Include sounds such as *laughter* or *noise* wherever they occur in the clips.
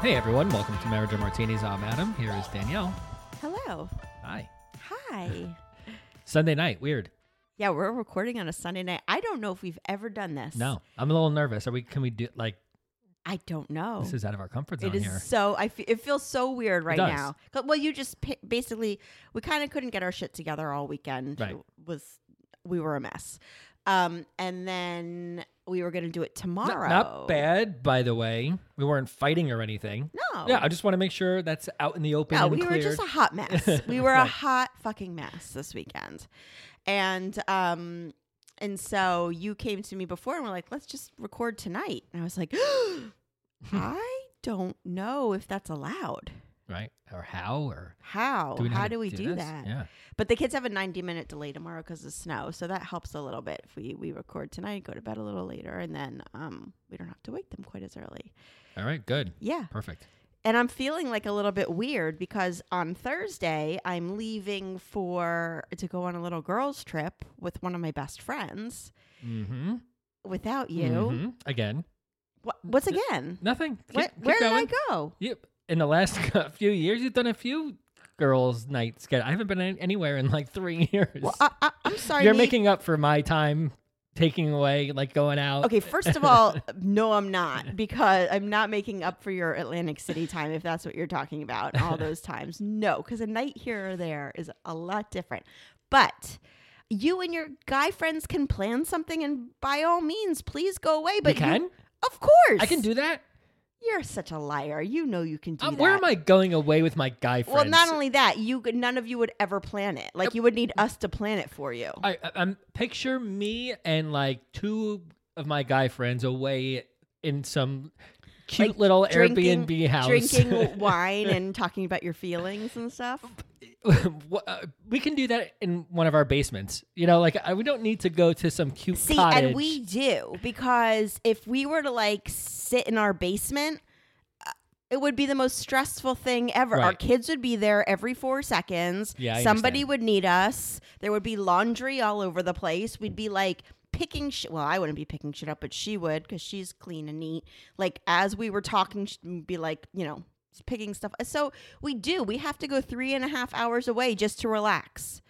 Hey everyone, welcome to Marriage and Martinis. I'm Adam. Here is Danielle. Hello. Hi. Hi. *laughs* Sunday night, weird. yeah, we're recording on a Sunday night. I don't know if we've ever done this. No, I'm a little nervous. Are we? Can we do like I don't know. this? Is out of our comfort zone it is here. so I fe- it feels so weird right does. now. 'Cause- Well, you just basically we kind of couldn't get our shit together all weekend. Right. It was we were a mess. Um and then we were going to do it tomorrow. Not bad, by the way. We weren't fighting or anything. No. Yeah, I just want to make sure that's out in the open No, we were just a hot mess. *laughs* We were a hot fucking mess this weekend. And um and so you came to me before and we're like, let's just record tonight. And I was like, *gasps* I don't know if that's allowed. Right or how or How? do How do we do, this? that? Yeah. But the kids have a 90 minute delay tomorrow because of snow. So that helps a little bit if we, we record tonight, go to bed a little later, and then um we don't have to wake them quite as early. All right. Good. Yeah. Perfect. And I'm feeling like a little bit weird because on Thursday I'm leaving for to go on a little girls trip with one of my best friends Mm-hmm. without you. Mhm. Again, What, what's again? nothing. Keep, What, keep where going. did I go? Yep. In the last *laughs* few years, you've done a few girls' nights. I haven't been anywhere in like three *laughs* years. Well, I, I'm sorry. You're Nate. making up for my time taking away, like going out. Okay, first of all, *laughs* no, I'm not because I'm not making up for your Atlantic City time if that's what you're talking about. All those times, no, because a night here or there is a lot different. But you and your guy friends can plan something, and by all means, please go away. But you can? of course, I can do that. You're such a liar. You know you can do Um, that. where am I going away with my guy friends? Well, not only that, you could- none of you would ever plan it. Like you would need us to plan it for you. I, I- I'm picture me and like two of my guy friends away in some cute Like, little drinking- Airbnb house. Drinking *laughs* wine and talking about your feelings and stuff. *laughs* Uh, we can do that in one of our basements. You know, like I, we don't need to go to some cute See, cottage. and we do because if we were to like sit in our basement, uh, it would be the most stressful thing ever. Our kids would be there every four seconds. Yeah, I somebody understand. would need us. There would be laundry all over the place. We'd be like picking shit. Well, I wouldn't be picking shit up, but she would because she's clean and neat. Like as we were talking, she'd be like, you know. Picking stuff. Uh, so we do. We have to go three and a half hours away just to relax.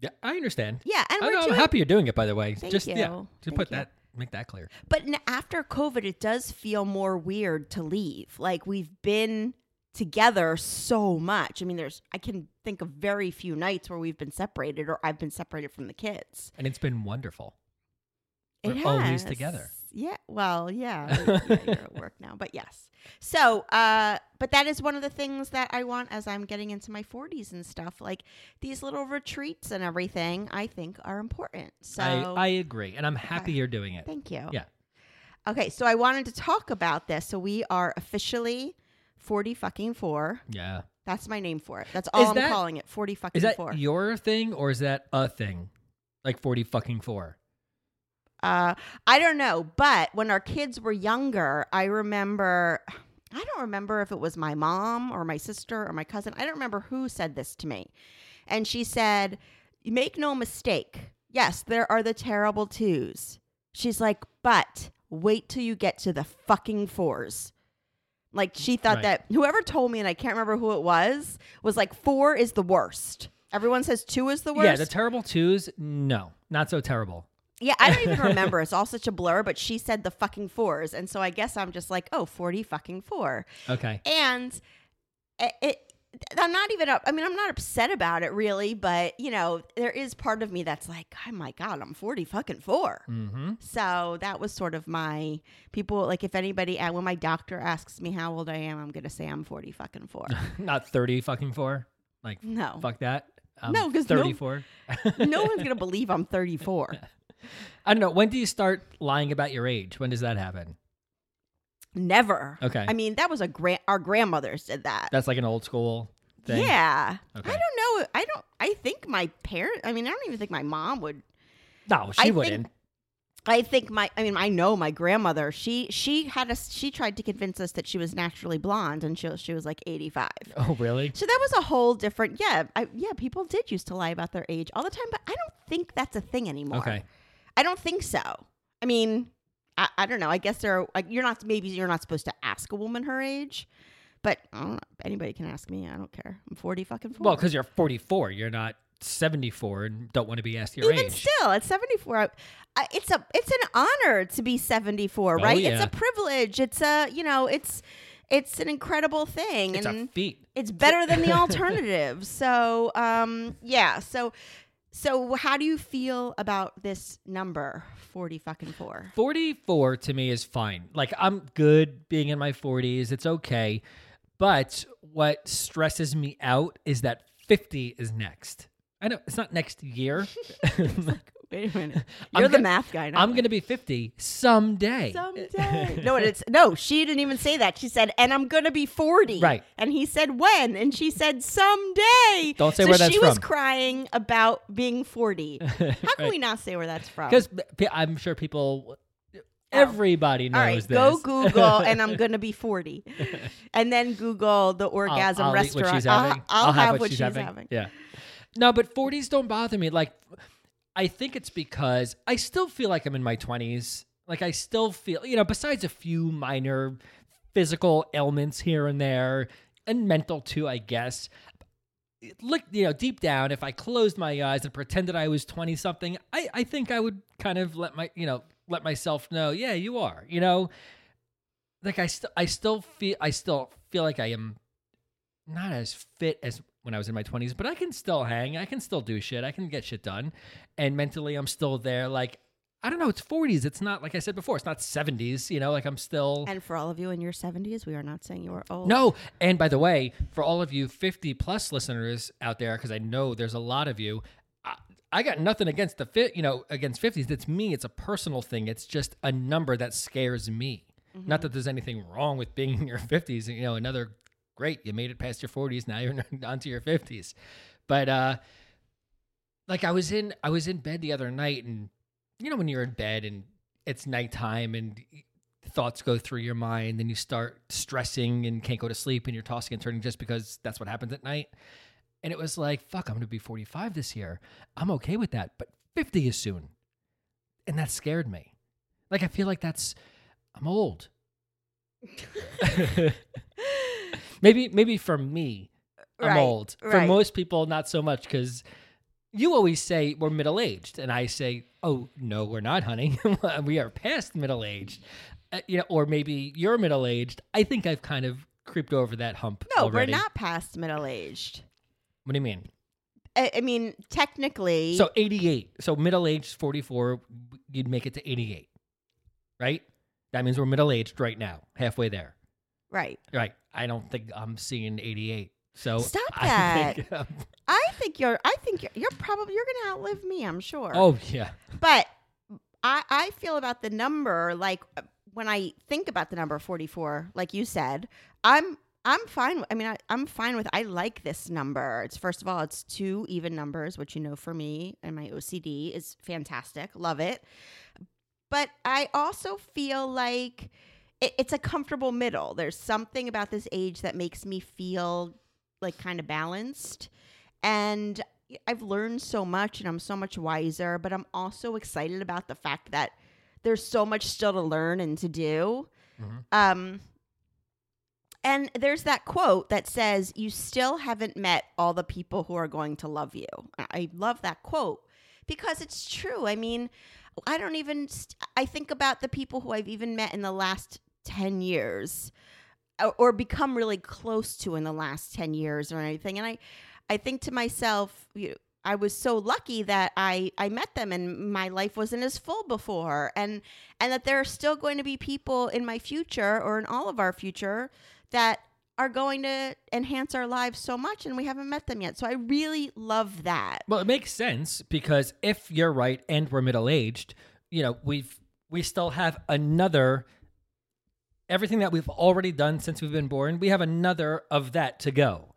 Yeah, I understand. Yeah, and I we're know, I'm doing happy you're doing it. By the way, Thank just yeah, you. to Thank put you. that, make that clear. But after COVID, it does feel more weird to leave. Like we've been together so much. I mean, there's I can think of very few nights where we've been separated or I've been separated from the kids. And it's been wonderful. It We're always together. Yeah. Well, yeah. yeah, You're at work now, but yes. So, uh, but that is one of the things that I want as I'm getting into my 40s and stuff. Like these little retreats and everything, I think are important. So I, I agree, and I'm happy you're doing it. Thank you. Yeah. Okay, so I wanted to talk about this. So we are officially 40 fucking four. Yeah. That's my name for it. That's all Is I'm that- calling it. 40 fucking Is that four. your thing or is that a thing? Like forty fucking four. Uh, I don't know, but when our kids were younger, I remember. I don't remember if it was my mom or my sister or my cousin. I don't remember who said this to me. And she said, Make no mistake. Yes, there are the terrible twos. She's like, But wait till you get to the fucking fours. Like she thought Right. that whoever told me, and I can't remember who it was, was like four is the worst. Everyone says two is the worst. Yeah, the terrible twos. No, not so terrible. Yeah, I don't even remember. It's all such a blur, but she said the fucking fours. And so I guess I'm just like, oh, 40 fucking four. Okay. And it, it I'm not even up. I mean, I'm not upset about it really, but you know, there is part of me that's like, oh my god, I'm 40 fucking 4. Mm-hmm. So that was sort of my people. Like, if anybody, uh, when my doctor asks me how old I am, I'm gonna say I'm 40 fucking 4. *laughs* Not 30 fucking four. Like, No, fuck that. I'm No, 'cause no- 34. *laughs* no one's gonna believe I'm 34. *laughs* I don't know. When do you start lying about your age? When does that happen? Never. Okay. I mean, that was a grand. Our grandmothers did that. That's like an old school thing. Yeah. Okay. I don't know. I don't. I think my parent. I mean, I don't even think my mom would. No, she think- wouldn't. I think my. I mean, I know my grandmother. She she had us. She tried to convince us that she was naturally blonde, and she she was like eighty five. *laughs* Oh, really? So that was a whole different. Yeah, I, yeah. People did used to lie about their age all the time, but I don't think that's a thing anymore. Okay. I don't think so. I mean, I, I don't know. I guess there. Are, like, you're not. Maybe you're not supposed to ask a woman her age, but I don't know. Anybody can ask me. I don't care. I'm forty fucking four. Well, because you're 44. You're not 74 and don't want to be asked your age. even age. still at 74 I, I, it's a it's an honor to be 74 Oh, right it's a privilege it's a you know it's it's an incredible thing it's a and feat. it's better than the *laughs* alternative so um yeah so so how do you feel about this number 40 fucking 4 44 to me is fine. Like I'm good being in my 40s. It's okay. But what stresses me out is that 50 is next. I know it's not next year. *laughs* *laughs* wait a minute *laughs* I'm you're the math guy now I'm going to be 50 someday. Someday. *laughs* no, it's no. She didn't even say that. She said, "And I'm gonna be 40." Right. And he said, "When?" And she said, "Someday." Don't say so where that's from. she was crying about being 40. *laughs* How can we not say where that's from? Because I'm sure people, oh. everybody knows all right, this. go Google, and I'm gonna be 40, and then Google the orgasm I'll, I'll restaurant. what she's I'll-. I'll, have, what what she's, she's having. having. Yeah. No, but 40s don't bother me. Like, I think it's because I still feel like I'm in my 20s. Like, I still feel, you know, besides a few minor physical ailments here and there, and mental too, I guess. Look, you know, deep down, if I closed my eyes and pretended I was 20 something, I, I think I would kind of let my, you know, let myself know, yeah, you are, you know, like I still, I still feel, I still feel like I am not as fit as when I was in my 20s, but I can still hang. I can still do shit. I can get shit done. And mentally, I'm still there. Like, I don't know. It's 40s. It's not, like I said before, it's not 70s, you know, like I'm still. And for all of you in your 70s, we are not saying you are old. No. And by the way, for all of you 50 plus listeners out there, because I know there's a lot of you, I, I got nothing against the fit, you know, against 50s. It's me. It's a personal thing. It's just a number that scares me. Mm-hmm. Not that there's anything wrong with being in your 50s. You know, another great, you made it past your 40s. Now you're *laughs* onto your 50s. But uh like I was in I was in bed the other night and you know when you're in bed and it's nighttime and thoughts go through your mind and you start stressing and can't go to sleep and you're tossing and turning just because that's what happens at night. And it was like, fuck, I'm going to be 45 this year. I'm okay with that, but 50 is soon. And that scared me. Like I feel like that's I'm old. *laughs* *laughs* maybe maybe for me, I'm old. For right. most people, not so much because you always say we're middle aged, and I say, oh no, we're not, honey. *laughs* we are past middle aged. Uh, you know, or maybe you're middle aged. I think I've kind of creeped over that hump. No, already. we're not past middle aged. What do you mean? I, I mean, technically. So 88. So middle aged 44, you'd make it to 88, right? That means we're middle aged right now, halfway there. Right. Right. I don't think I'm seeing 88. So Stop I *laughs* that. think, um, I think you're. I think you're, you're probably you're gonna outlive me. I'm sure. oh yeah. but I I feel about the number like uh, when I think about the number 44, like you said, I'm I'm fine. I mean, I, I'm fine with. I like this number. It's first of all, it's two even numbers, which you know for me and my OCD is fantastic. Love it. But I also feel like it, it's a comfortable middle. There's something about this age that makes me feel like kind of balanced. And I've learned so much and I'm so much wiser, but I'm also excited about the fact that there's so much still to learn and to do. Mhm. Um, and there's that quote that says, You still haven't met all the people who are going to love you. I love that quote because it's true. I mean, I don't even, st- I think about the people who I've even met in the last 10 years. or- become really close to in the last 10 years or anything. And I, I think to myself, you I was so lucky that I, I met them and my life wasn't as full before and and that there are still going to be people in my future or in all of our future that are going to enhance our lives so much and we haven't met them yet. So I really love that. Well, it makes sense because if you're right and we're middle aged, you know, we've we still have another everything that we've already done since we've been born. We have another of that to go.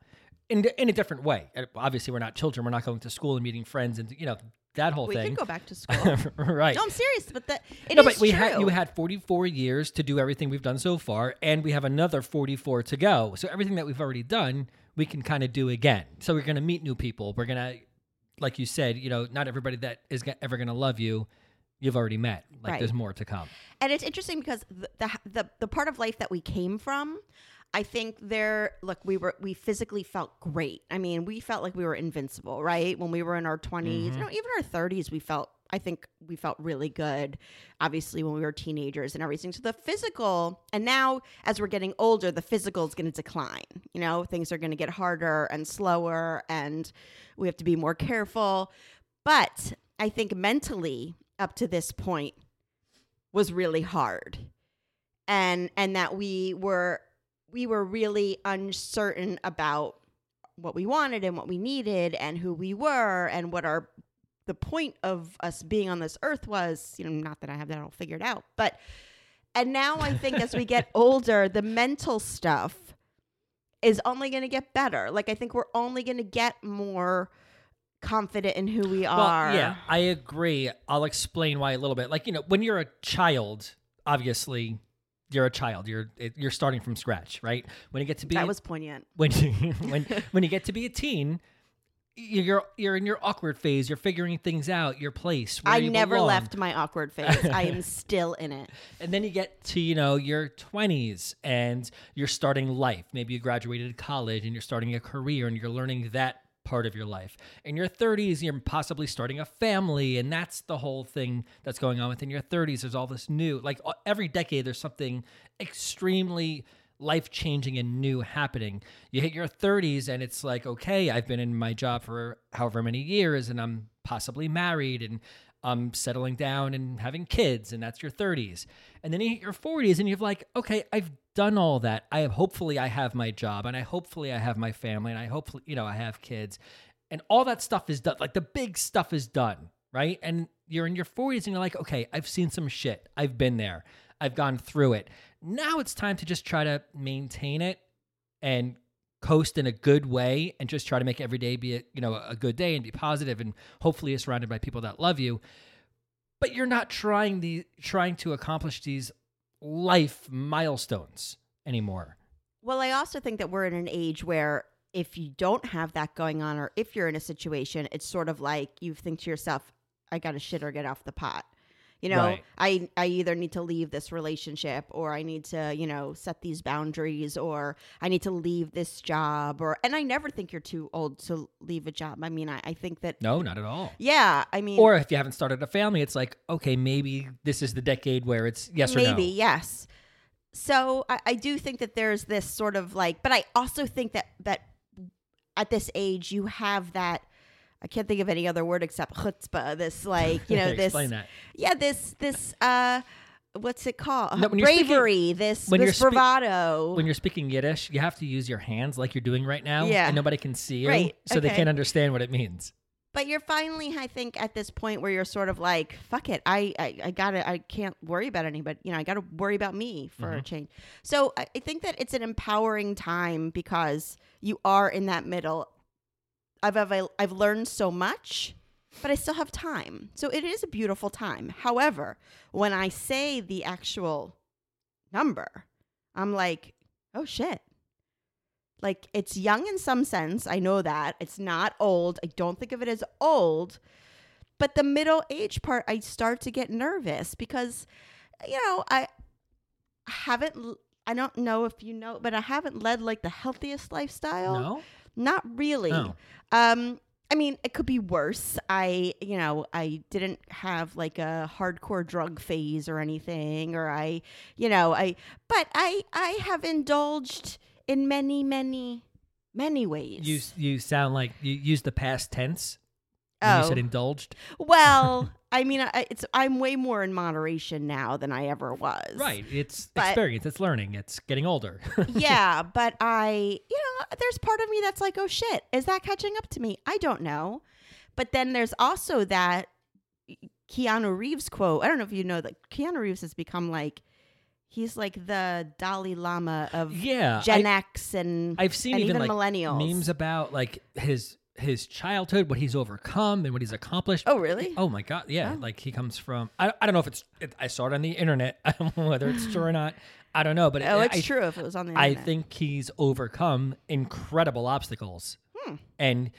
In, in a different way. Uh, obviously, we're not children. We're not going to school and meeting friends and you know that whole We thing. We could go back to *laughs* school. right. no, I'm serious, but that it is no, but we true. had you had 44 years to do everything we've done so far, and we have another 44 to go. So everything that we've already done, we can kind of do again. So we're going to meet new people. We're going to, like you said, you know, not everybody that is ever going to love you, you've already met. Like Right. there's more to come. and it's interesting because the, the the the part of life that we came from i think there look we were we physically felt great i mean we felt like we were invincible right when we were in our 20s you mm-hmm. know even our 30s we felt i think we felt really good obviously when we were teenagers and everything so the physical and now as we're getting older the physical is going to decline you know things are going to get harder and slower and we have to be more careful but i think mentally up to this point was really hard. And and that we were we were really uncertain about what we wanted and what we needed and who we were and what our the point of us being on this earth was. You know not that i have that all figured out but and now i think as we get *laughs* older the mental stuff is only going to get better. Like i think we're only going to get more confident in who we are Well, yeah, I agree. I'll explain why a little bit. Like you know, when you're a child, obviously. You're a child. You're you're starting from scratch, right? When you get to be that was poignant when you *laughs* when when you get to be a teen, you're you're in your awkward phase. You're figuring things out, your place. Where i you never belong. left my awkward phase i am *laughs* still in it And then you get to you know your twenties, and you're starting life. Maybe you graduated college, and you're starting a career, and you're learning that part of your life. In your 30s, you're possibly starting a family, and that's the whole thing that's going on within your 30s. There's all this new, like uh, every decade, there's something extremely life changing and new happening. You hit your 30s, and it's like, okay, I've been in my job for however many years, and I'm possibly married, and I'm settling down and having kids, and that's your 30s. And then you hit your 40s, and you're like, okay, I've done all that. I have hopefully I have my job, and I hopefully I have my family, and I hopefully you know I have kids, and all that stuff is done. Like the big stuff is done, right? And you're in your 40s, and you're like, okay, I've seen some shit. I've been there. I've gone through it. Now it's time to just try to maintain it and coast in a good way and just try to make every day be a, you know a good day and be positive and hopefully you're surrounded by people that love you but you're not trying the trying to accomplish these life milestones anymore Well, I also think that we're in an age where if you don't have that going on, or if you're in a situation, it's sort of like you think to yourself, I got to shit or get off the pot. You know, Right. I, I either need to leave this relationship or I need to, you know, set these boundaries or I need to leave this job or, and I never think you're too old to leave a job. I mean, I, I think that, no not at all yeah, I mean, or if you haven't started a family it's like okay maybe this is the decade where it's yes or maybe no yes so I, I do think that there's this sort of like but i also think that that at this age you have that i can't think of any other word except chutzpah this like you *laughs* know this that yeah this this uh what's it called No, you're speaking- bravery this when this you're spe- bravado when you're speaking Yiddish, you have to use your hands like you're doing right now, Yeah. and nobody can see you, Right, so they can't understand what it means. but you're finally i think at this point where you're sort of like fuck it i i, I gotta i can't worry about anybody you know i gotta worry about me for Mm-hmm. a change so I think that it's an empowering time because you are in that middle I've, I've i've learned so much but i still have time so it is a beautiful time however when i say the actual number i'm like oh shit like it's young in some sense. I know that. It's not old. I don't think of it as old. But the middle age part, I start to get nervous because, you know, I haven't, I don't know if you know, but I haven't led like the healthiest lifestyle. No, Not really. Oh. Um, I mean, it could be worse. I, you know, I didn't have like a hardcore drug phase or anything, or I, you know, I, but I, I have indulged in many, many, many ways. You you sound like you use the past tense. when You Oh. said indulged. well, *laughs* I mean, I, it's I'm way more in moderation now than I ever was. Right. It's But- experience. It's learning. It's getting older. *laughs* yeah, but I, you know, there's part of me that's like, oh shit, is that catching up to me? I don't know. But then there's also that Keanu Reeves quote. I don't know if you know that Keanu Reeves has become like, he's like the Dalai Lama of yeah. Gen I, X and I've seen and even, even like millennials. memes about like his his childhood, what he's overcome, and what he's accomplished. Oh, really? Oh my god, yeah. Oh. Like he comes from. I, I don't know if it's. It, I saw it on the internet. *laughs* I don't know whether it's true or not. I don't know, but Oh, I, it's I, true if it was on the internet. I think he's overcome incredible obstacles, Hmm. and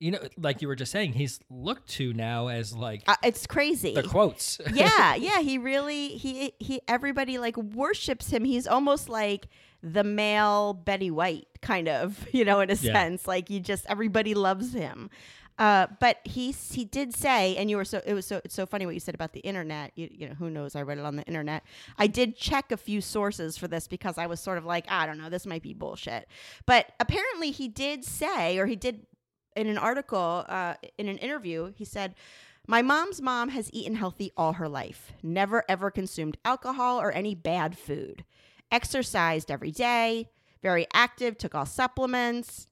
you know, like you were just saying, he's looked to now as like Uh, it's crazy. the quotes. yeah, *laughs* yeah. He really he he everybody like worships him. He's almost like the male Betty White, kind of, *laughs* you know, in a Yeah. sense. Like you just everybody loves him. Uh, but he he did say, and you were so it was so it's so funny what you said about the internet. You, you know, who knows? I read it on the internet. I did check a few sources for this because I was sort of like, I don't know, this might be bullshit. But apparently, he did say, or he did in an article, uh, in an interview, he said, My mom's mom has eaten healthy all her life, never ever consumed alcohol or any bad food, exercised every day, very active, took all supplements.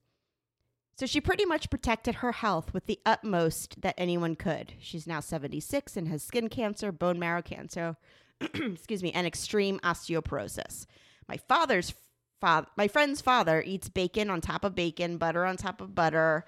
So she pretty much protected her health with the utmost that anyone could. She's now 76 and has skin cancer, bone marrow cancer, *clears throat* excuse me, and extreme osteoporosis. My father's father, my friend's father eats bacon on top of bacon, butter on top of butter.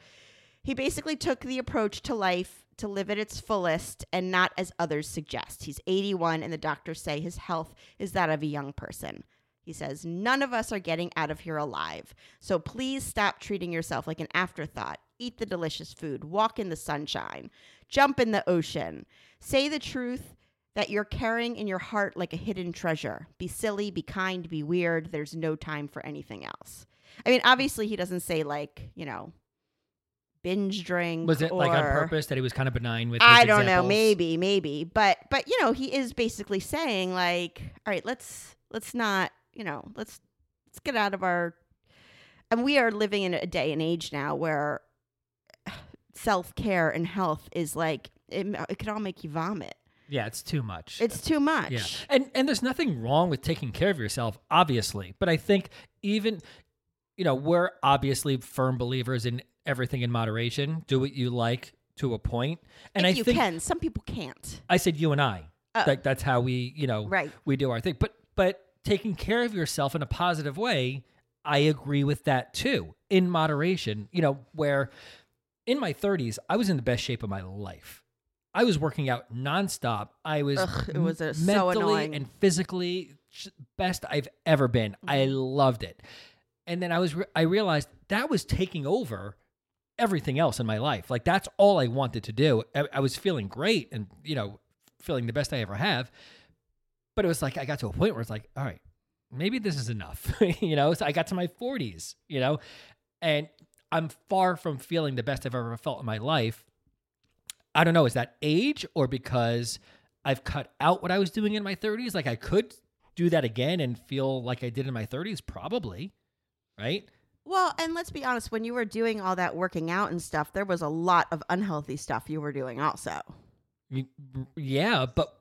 He basically took the approach to life to live at its fullest and not as others suggest. He's 81 and the doctors say his health is that of a young person. He says, None of us are getting out of here alive. So please stop treating yourself like an afterthought. Eat the delicious food, walk in the sunshine, jump in the ocean. Say the truth that you're carrying in your heart like a hidden treasure. Be silly, be kind, be weird. There's no time for anything else. I mean, obviously, he doesn't say, like, you know, binge drink. Was it like on purpose that he was kind of benign with? His I don't know, maybe, maybe, but but you know, he is basically saying like, all right, let's let's not, you know, let's let's get out of our. And we are living in a day and age now where *sighs* self care and health is like it, it could all make you vomit. Yeah, it's too much. It's too much. Yeah. And and there's nothing wrong with taking care of yourself, obviously. But I think even you know, we're obviously firm believers in everything in moderation. Do what you like to a point. And if I you think can, some people can't. I said you and I. Oh. Like that's how we, you know, Right. we do our thing. But but taking care of yourself in a positive way, I agree with that too. In moderation, you know, where in my 30s, I was in the best shape of my life. I was working out nonstop. I was Ugh, it was, uh, so mentally annoying. and physically best I've ever been. I Mm-hmm. loved it. And then I was re- I realized that was taking over everything else in my life. Like that's all I wanted to do. I, I was feeling great and you know feeling the best I ever have. But it was like I got to a point where it's like, all right, maybe this is enough. *laughs* you know, so I got to my 40s, you know, and I'm far from feeling the best I've ever felt in my life. I don't know, is that age or because I've cut out what I was doing in my 30s? Like I could do that again and feel like I did in my 30s, probably. Right? Well, and let's be honest, when you were doing all that working out and stuff, there was a lot of unhealthy stuff you were doing also. Yeah, but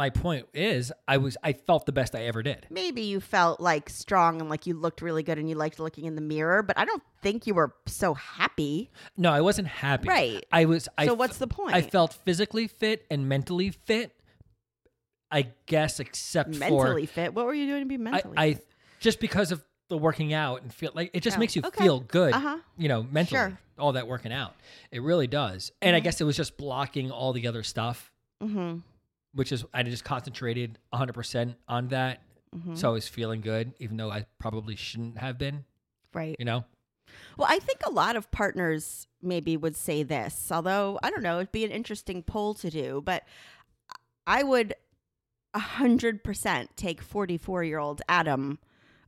my point is I was I felt the best I ever did. maybe you felt like strong and like you looked really good and you liked looking in the mirror, but I don't think you were so happy. No, I wasn't happy. Right. I was I so what's the point? I felt physically fit and mentally fit. I guess except mentally for fit. What were you doing to be I, mentally? I fit? just because of the working out and feel like it just Oh, makes you okay. feel good. Uh-huh. You know, mentally. Sure. Mm-hmm. All that working out. It really does. And I guess it was just blocking all the other stuff, Mhm. Which is I just concentrated 100% on that. Mhm. So I was feeling good even though I probably shouldn't have been, right. you know. Well, I think a lot of partners maybe would say this, although I don't know, it'd be an interesting poll to do, but I would 100% take 44 year old Adam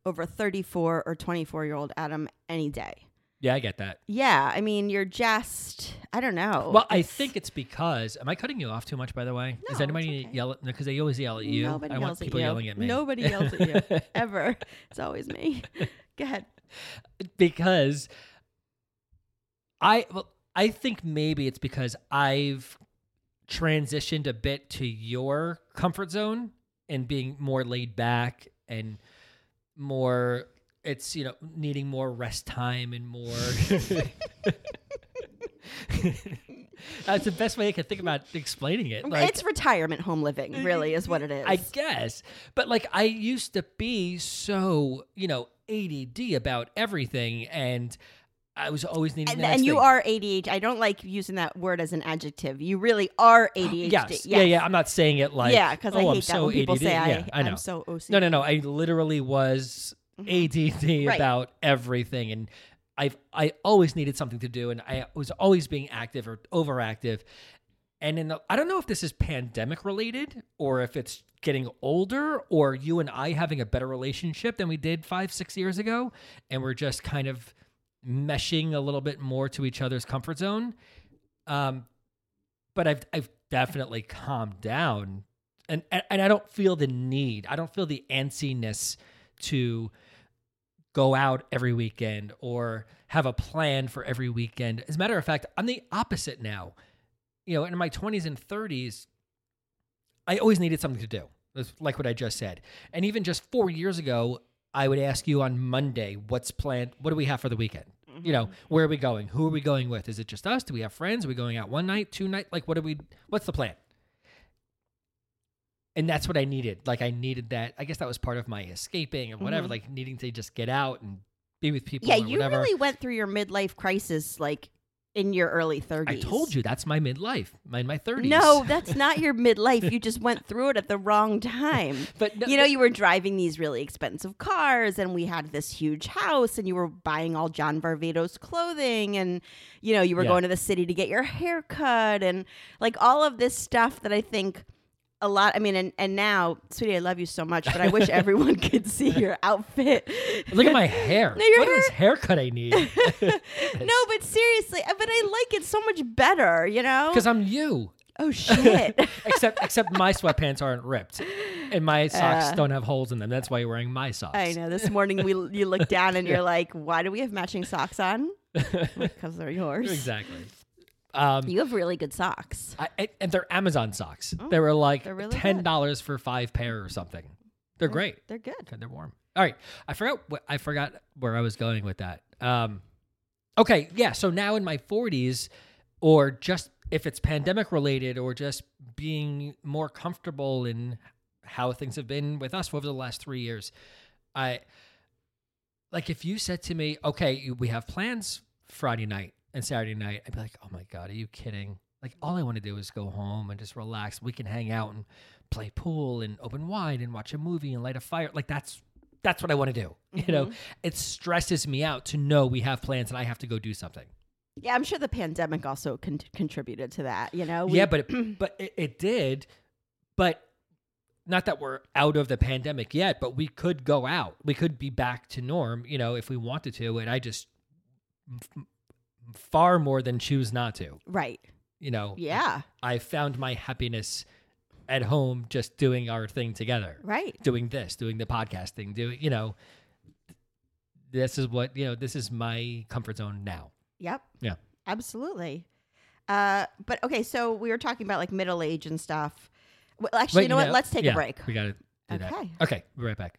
over 34 or 24 year old Adam any day. Yeah, I get that. Yeah, I mean, you're just I don't know. Well, I think it's because. Am I cutting you off too much? By the way, No, is anybody it's okay. yell at? Because they always yell at you. Nobody I yells want people at you. yelling at me. Nobody yells at you *laughs* ever. It's always me. *laughs* Go ahead. because I well, I think maybe it's because I've transitioned a bit to your comfort zone and being more laid back and more it's you know needing more rest time and more *laughs* *laughs* That's the best way I can think about explaining it. Like, it's retirement home living, mm-hmm. really, is what it is. I guess. But like I used to be so, you know, ADD about everything and I was always needing and, the next and you thing. are ADHD. I don't like using that word as an adjective. You really are ADHD. *gasps* Yes. Yeah, yeah. I'm not saying it like yeah, because oh, I I'm hate that so when people ADD. say I, yeah, I know. am so OCD. no, no, no. I literally was ADD Mm-hmm. Right. about everything and I've I always needed something to do and I was always being active or overactive. And in the, I don't know if this is pandemic related or if it's getting older or you and I having a better relationship than we did five, six years ago. And we're just kind of meshing a little bit more to each other's comfort zone. Um, but I've, I've definitely calmed down and, and, and I don't feel the need, I don't feel the antsiness to go out every weekend or have a plan for every weekend. As a matter of fact, I'm the opposite now. You know, in my 20s and 30s, I always needed something to do. That's like what I just said. And even just four years ago, I would ask you on Monday, what's planned? What do we have for the weekend? You know, mm-hmm. where are we going? Who are we going with? Is it just us? Do we have friends? Are we going out one night, two night? Like, what are we? What's the plan? And that's what I needed. Like, I needed that. I guess that was part of my escaping or whatever. Mhm. Like needing to just get out and be with people. Yeah, or you whatever. really went through your midlife crisis like in your early 30s. I told you that's my midlife, my my thirties. No, that's not your midlife. You just went through it at the wrong time. *laughs* but no, you know, you were driving these really expensive cars, and we had this huge house, and you were buying all John Varvatos clothing, and you know, you were Yeah. going to the city to get your hair cut, and like all of this stuff that I think a lot. I mean, and and now, sweetie, I love you so much, but I wish everyone *laughs* could see your outfit. look at my hair. No, what is this haircut I need? *laughs* no, but seriously, but I like it so much better. You know? Because I'm you. oh shit. *laughs* Except except my sweatpants aren't ripped, and my socks Uh, don't have holes in them. That's why you're wearing my socks. I know. This morning we you look down and you're like, "Why do we have matching socks on?" Because they're yours. exactly. Um, You have really good socks. I, I- and they're Amazon socks. they were like Oh, really ten dollars for five pair or something. They're great. They're good. Okay, they're warm. All right, I forgot. What, I forgot where I was going with that. Um, okay, yeah. So now in my forties, or just if it's pandemic related, or just being more comfortable in how things have been with us over the last three years, I like if you said to me, "Okay, we have plans Friday night and Saturday night," I'd be like, "Oh my god, are you kidding?" Like all I want to do is go home and just relax. We can hang out and play pool and open wine and watch a movie and light a fire. Like that's that's what I want to do. You know, mm-hmm. it stresses me out to know we have plans and I have to go do something. Yeah, I'm sure the pandemic also con- contributed to that. You know. We- yeah, but it, *clears throat* but it, it did. But not that we're out of the pandemic yet, but we could go out. We could be back to norm, you know, if we wanted to. And I just far more than choose not to. right. You know, Yeah. I found my happiness at home just doing our thing together. Right. doing this, doing the podcasting, doing, you know, this is what, you know, this is my comfort zone now. Yep. Yeah. Absolutely. Uh, but okay, so we were talking about like middle age and stuff. Well, actually, Wait, you know what? Let's take yeah, a break. We got to do that. Okay. Okay. Be right back.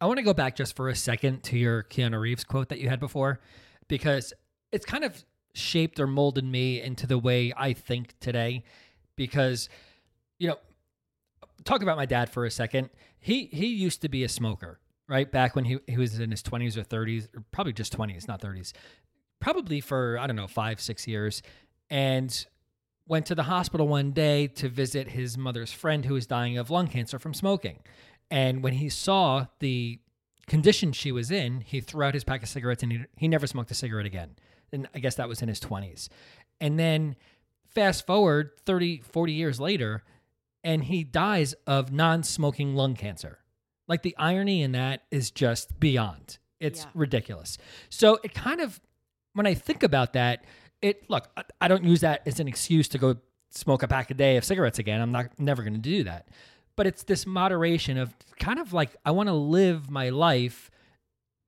I want to go back just for a second to your Keanu Reeves quote that you had before, because it's kind of shaped or molded me into the way I think today. Because, you know, talk about my dad for a second. He he used to be a smoker, right? Back when he, he was in his 20s or 30s, or probably just 20s, not 30s. Probably for, I don't know, five, six years. And went to the hospital one day to visit his mother's friend who was dying of lung cancer from smoking. And when he saw the condition she was in, he threw out his pack of cigarettes and he, he never smoked a cigarette again. And I guess that was in his 20s. And then fast forward 30, 40 years later, and he dies of non smoking lung cancer. Like the irony in that is just beyond. It's Yeah. ridiculous. So it kind of, when I think about that, it look, I- I don't use that as an excuse to go smoke a pack a day of cigarettes again. I'm not never going to do that. But it's this moderation of kind of like I want to live my life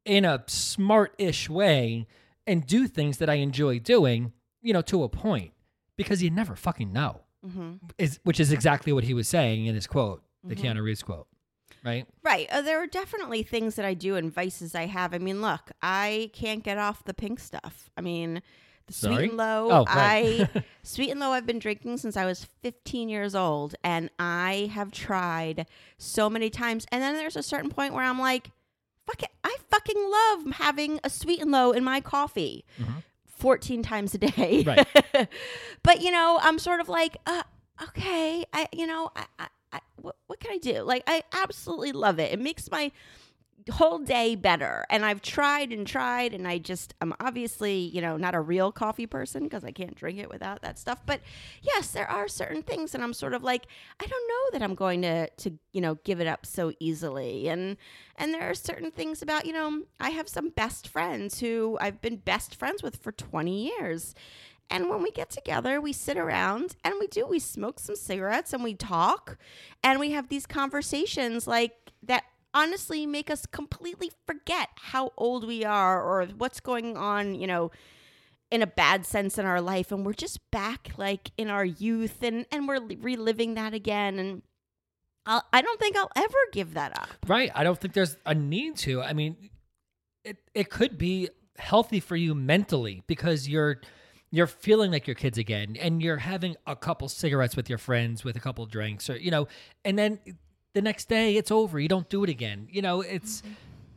in a smart-ish way and do things that I enjoy doing, you know, to a point because you never fucking know. Mm-hmm. Is which is exactly what he was saying in his quote, the Keanu Reeves quote, right? Right. Uh, there are definitely things that I do and vices I have. I mean, look, I can't get off the pink stuff. I mean, the sweet and low. Oh, right. I *laughs* sweet and low. I've been drinking since I was 15 years old, and I have tried so many times. And then there's a certain point where I'm like, fuck it, I fucking love having a sweet and low in my coffee. 14 times a day. Right. *laughs* but you know, I'm sort of like, uh, okay, I, you know, I, I, I what, what can I do? Like, I absolutely love it. It makes my whole day better. And I've tried and tried, and I just, I'm obviously, you know, not a real coffee person because I can't drink it without that stuff. But yes, there are certain things, and I'm sort of like, I don't know that I'm going to, to, you know, give it up so easily. And, and there are certain things about, you know, I have some best friends who I've been best friends with for 20 years. And when we get together, we sit around and we do, we smoke some cigarettes and we talk and we have these conversations like that honestly make us completely forget how old we are or what's going on, you know, in a bad sense in our life. And we're just back like in our youth and, and we're reliving that again. And I'll, I don't think I'll ever give that up. Right. I don't think there's a need to. I mean, it it could be healthy for you mentally because you're you're feeling like your kids again and you're having a couple cigarettes with your friends with a couple drinks or you know, and then the next day it's over. You don't do it again. You know, it's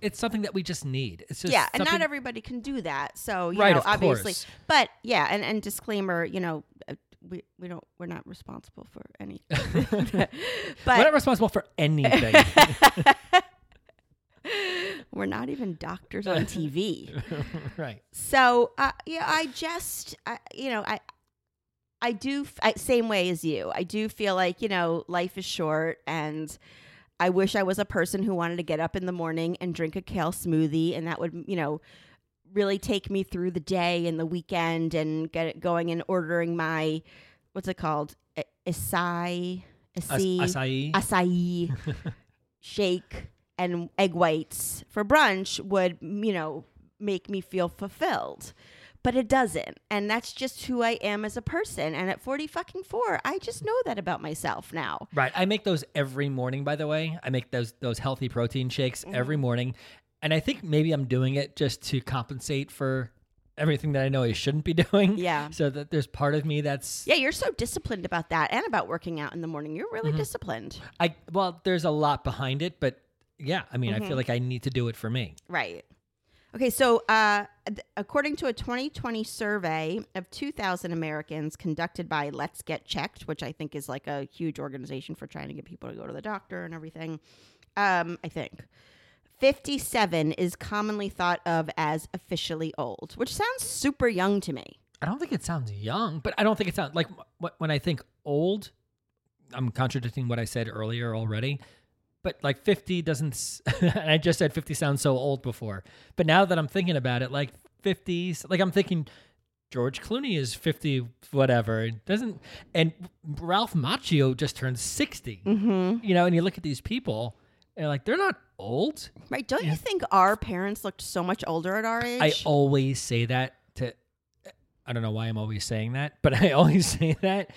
it's something that we just need. It's just yeah, and not everybody can do that. So you Right, know, of obviously, course. but yeah, and and disclaimer, you know, uh, we we don't we're not responsible for anything. *laughs* *laughs* we're but not responsible for anything. *laughs* we're not even doctors on TV. right. So uh, yeah, I just I, you know I. I do I, same way as you. I do feel like you know life is short, and I wish I was a person who wanted to get up in the morning and drink a kale smoothie, and that would you know really take me through the day and the weekend, and get it going and ordering my what's it called acai acai acai. acai *laughs* shake and egg whites for brunch would you know make me feel fulfilled but it doesn't and that's just who i am as a person and at 40 fucking 4 i just know that about myself now Right. I make those every morning, by the way. I make those those healthy protein shakes Mm-hmm. every morning. And I think maybe I'm doing it just to compensate for everything that I know I shouldn't be *laughs* doing. Yeah. So that there's part of me that's yeah you're so disciplined about that and about working out in the morning you're really disciplined I well, there's a lot behind it, but yeah, I mean, Mm-hmm. I feel like I need to do it for me. Right. Okay, so uh, according to a 2020 survey of 2,000 Americans conducted by Let's Get Checked, which I think is like a huge organization for trying to get people to go to the doctor and everything, um, I think 57 is commonly thought of as officially old, which sounds super young to me. I don't think it sounds young, but I don't think it sounds like when I think old, I'm contradicting what I said earlier already. But like 50 doesn't, *laughs* and I just said 50 sounds so old before. But now that I'm thinking about it, like 50s, like I'm thinking George Clooney is 50, whatever. It doesn't, and Ralph Macchio just turned 60. Mm-hmm. You know, and you look at these people, and like they're not old. Right? Don't you think our parents looked so much older at our age? I always say that to I don't know why I'm always saying that, *laughs* but I always say that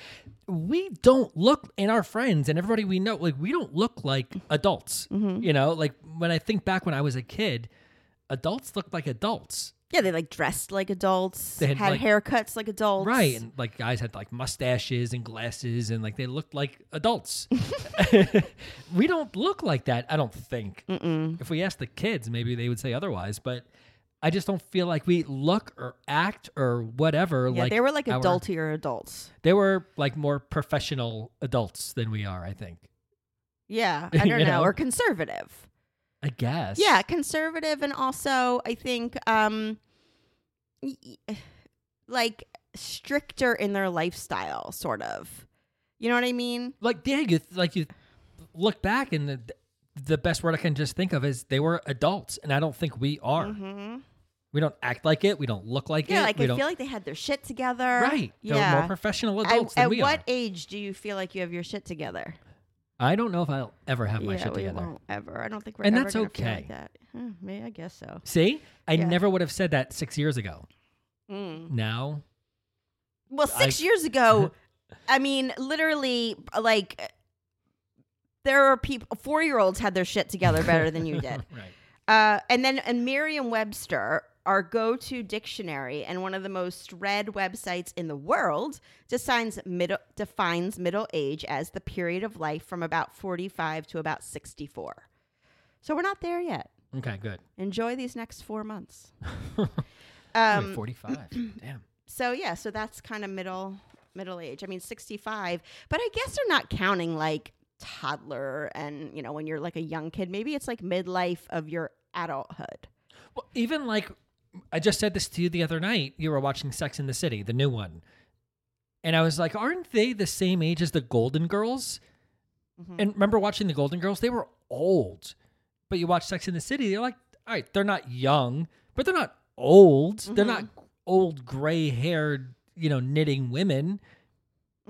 we don't look in our friends and everybody we know like we don't look like adults. Mm-hmm. You know, like when I think back when I was a kid, adults looked like adults. Yeah, they like dressed like adults. They had, had, like- haircuts like adults. Right. And like guys had like mustaches and glasses and like they looked like adults. *laughs* *laughs* we don't look like that, I don't think. Mm-mm. If we asked the kids, maybe they would say otherwise, but I just don't feel like we look or act or whatever Yeah, like they were like our- adultier adults. They were like more professional adults than we are, I think. Yeah, *laughs* I don't know, know? or conservative. I guess. Yeah, conservative, and also I think um, *sighs* like stricter in their lifestyle, sort of. You know what I mean? Like yeah, you like you look back and the best word I can just think of is they were adults, and I don't think we are. Mm-hmm. We don't act like it. We don't look like Yeah, it. like we I don't. feel like they had their shit together. right. They're Yeah. more professional adults than at we what are. age do you feel like you have your shit together? I don't know if I'll ever have my yeah, shit together. won't ever. I don't think we're And ever that's okay. like that. Hmm, maybe I guess so. See, I Yeah. never would have said that six years ago. Mm. Now, Well, 6 I- years ago, *laughs* I mean, literally, like, there are people. Four year olds had their shit together better than you did. *laughs* right? Uh, and then, and Merriam-Webster, our go-to dictionary and one of the most read websites in the world, defines middle defines middle age as the period of life from about forty-five to about sixty-four. So we're not there yet. Okay, good. Enjoy these next four months. *laughs* Um, Forty-five. *clears throat* Damn. so yeah, so that's kind of middle middle age. I mean, sixty-five, but I guess they're not counting like toddler and you know when you're like a young kid. Maybe it's like midlife of your adulthood. Well, even like I just said this to you the other night. You were watching Sex in the City, the new one, and I was like, "Aren't they the same age as the Golden Girls?" Mhm. And remember watching the Golden Girls? They were old, but you watch Sex in the City, they're like, all right, they're not young, but they're not old. They're Mhm. not old, gray-haired, you know, knitting women.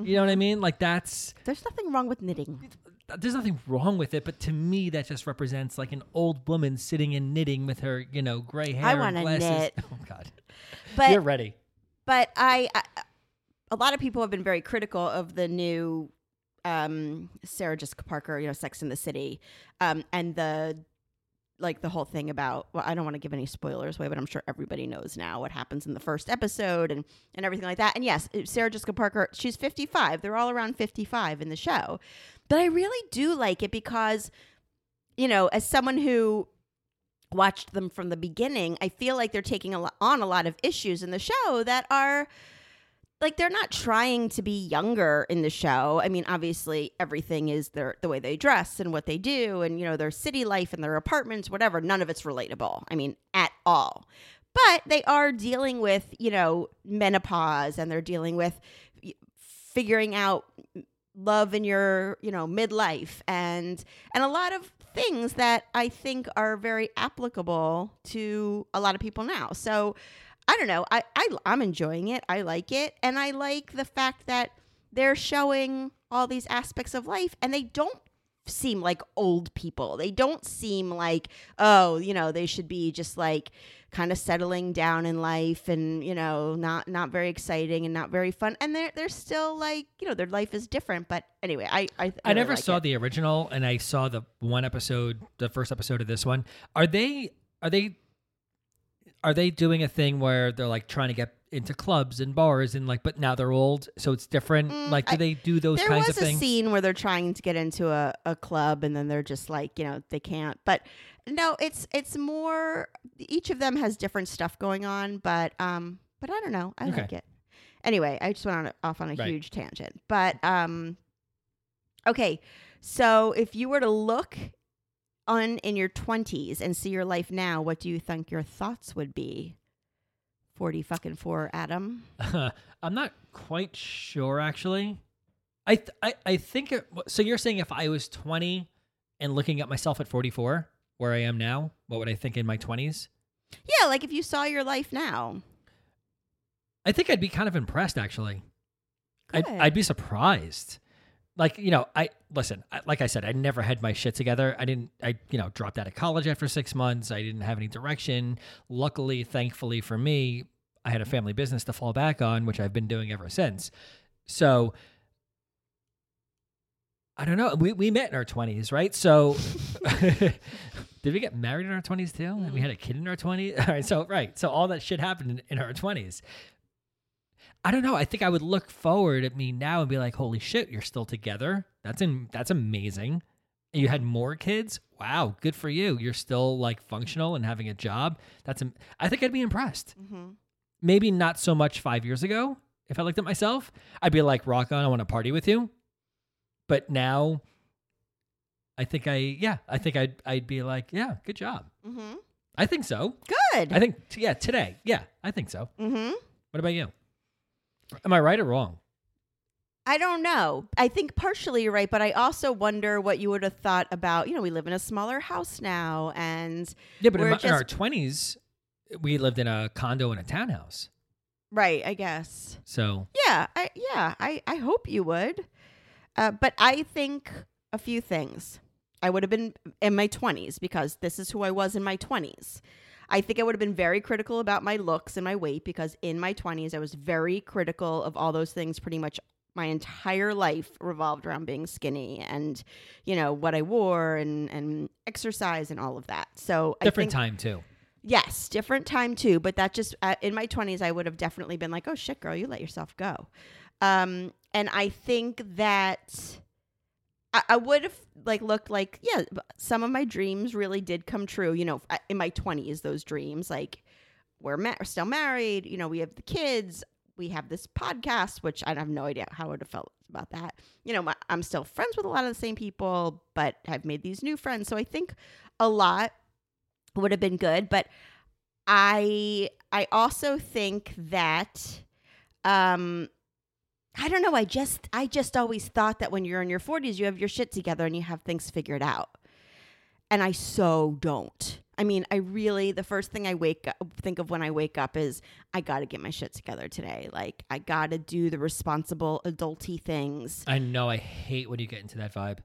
You know what I mean? Like that's There's nothing wrong with knitting. there's nothing wrong with it, but to me, that just represents like an old woman sitting and knitting with her, you know, gray hair. I and wanna glasses. knit. *laughs* Oh God, But you're ready. but I, I a lot of people have been very critical of the new um Sarah Jessica Parker, you know, Sex in the City, um, and the like the whole thing about well, I don't want to give any spoilers away, but I'm sure everybody knows now what happens in the first episode and and everything like that. And yes, Sarah Jessica Parker, she's 55. They're all around 55 in the show, but I really do like it because, you know, as someone who watched them from the beginning, I feel like they're taking a on a lot of issues in the show that are like they're not trying to be younger in the show. I mean, obviously everything is their the way they dress and what they do and you know their city life and their apartments, whatever. None of it's relatable. I mean, at all. But they are dealing with, you know, menopause and they're dealing with figuring out love in your, you know, midlife and and a lot of things that I think are very applicable to a lot of people now. So I don't know. I, I I'm enjoying it. I like it, and I like the fact that they're showing all these aspects of life, and they don't seem like old people. They don't seem like oh, you know, they should be just like kind of settling down in life and you know not not very exciting and not very fun and they're they're still like you know their life is different but anyway i i, I really never like saw it. the original, and I saw the one episode, the first episode of this one. Are they? Are they? Are they doing a thing where they're like trying to get into clubs and bars and like, but now they're old, so it's different? Mm, like, do I- they do those kinds of things there was a scene where they're trying to get into a, a club and then they're just like you know they can't but no it's it's more each of them has different stuff going on but um but i don't know i Okay. like it anyway i just went on off on a Right. huge tangent but um okay so if you were to look on in your 20s and see your life now what do you think your thoughts would be 40 fucking 4 adam *laughs* I'm not quite sure actually. I th- I I think it, so. You're saying if I was 20 and looking at myself at 44, where I am now, what would I think in my 20s? yeah like if you saw your life now I think I'd be kind of impressed actually. I'd, I'd be surprised. Like, you know, I listen, I, like I said, I never had my shit together. I didn't, I, you know, dropped out of college after six months. I didn't have any direction. Luckily, thankfully for me, I had a family business to fall back on, which I've been doing ever since. So, I don't know. We, we met in our 20s, right? So, *laughs* Did we get married in our 20s too? And we had a kid in our 20s? *laughs* All right. So, right. So, all that shit happened in, in our 20s. I don't know. I think I would look forward at me now and be like, holy shit, you're still together. That's in, that's amazing. And you had more kids. Wow. Good for you. You're still like functional and having a job. That's, I think I'd be impressed. Mm-hmm. Maybe not so much five years ago. If I looked at myself, I'd be like, rock on. I want to party with you. But now, I think I, yeah, I think I'd, I'd be like, yeah, good job. Mm-hmm. I think so. Good. I think, yeah, today. Yeah, I think so. mm-hmm. What about you? Am I right or wrong? I don't know. I think partially you're right, but I also wonder what you would have thought about. You know, we live in a smaller house now, and Yeah, but in, my, in our 20s, we lived in a condo and a townhouse. right, I guess. So, Yeah, I yeah, I I hope you would. Uh, but I think a few things. I would have been in my 20s because this is who I was in my 20s. I think I would have been very critical about my looks and my weight because in my 20s I was very critical of all those things pretty much my entire life revolved around being skinny and you know what I wore and and exercise and all of that. So different I think, time too. Yes, different time too. But that just uh, in my twenties, I would have definitely been like, "Oh shit, girl, you let yourself go." Um, and I think that I, I would have like looked like, yeah, some of my dreams really did come true. You know, in my twenties, those dreams, like we're, ma- still married. You know, we have the kids. We have this podcast, which I have no idea how I would have felt about that. You know, my, I'm still friends with a lot of the same people, but I've made these new friends. So I think a lot would have been good but i i also think that um i don't know i just i just always thought that when you're in your 40s you have your shit together and you have things figured out. And i so don't. I mean i really the first thing i wake up think of when i wake up is i gotta get my shit together today. Like i gotta do the responsible adulty things. I know I hate when you get into that vibe.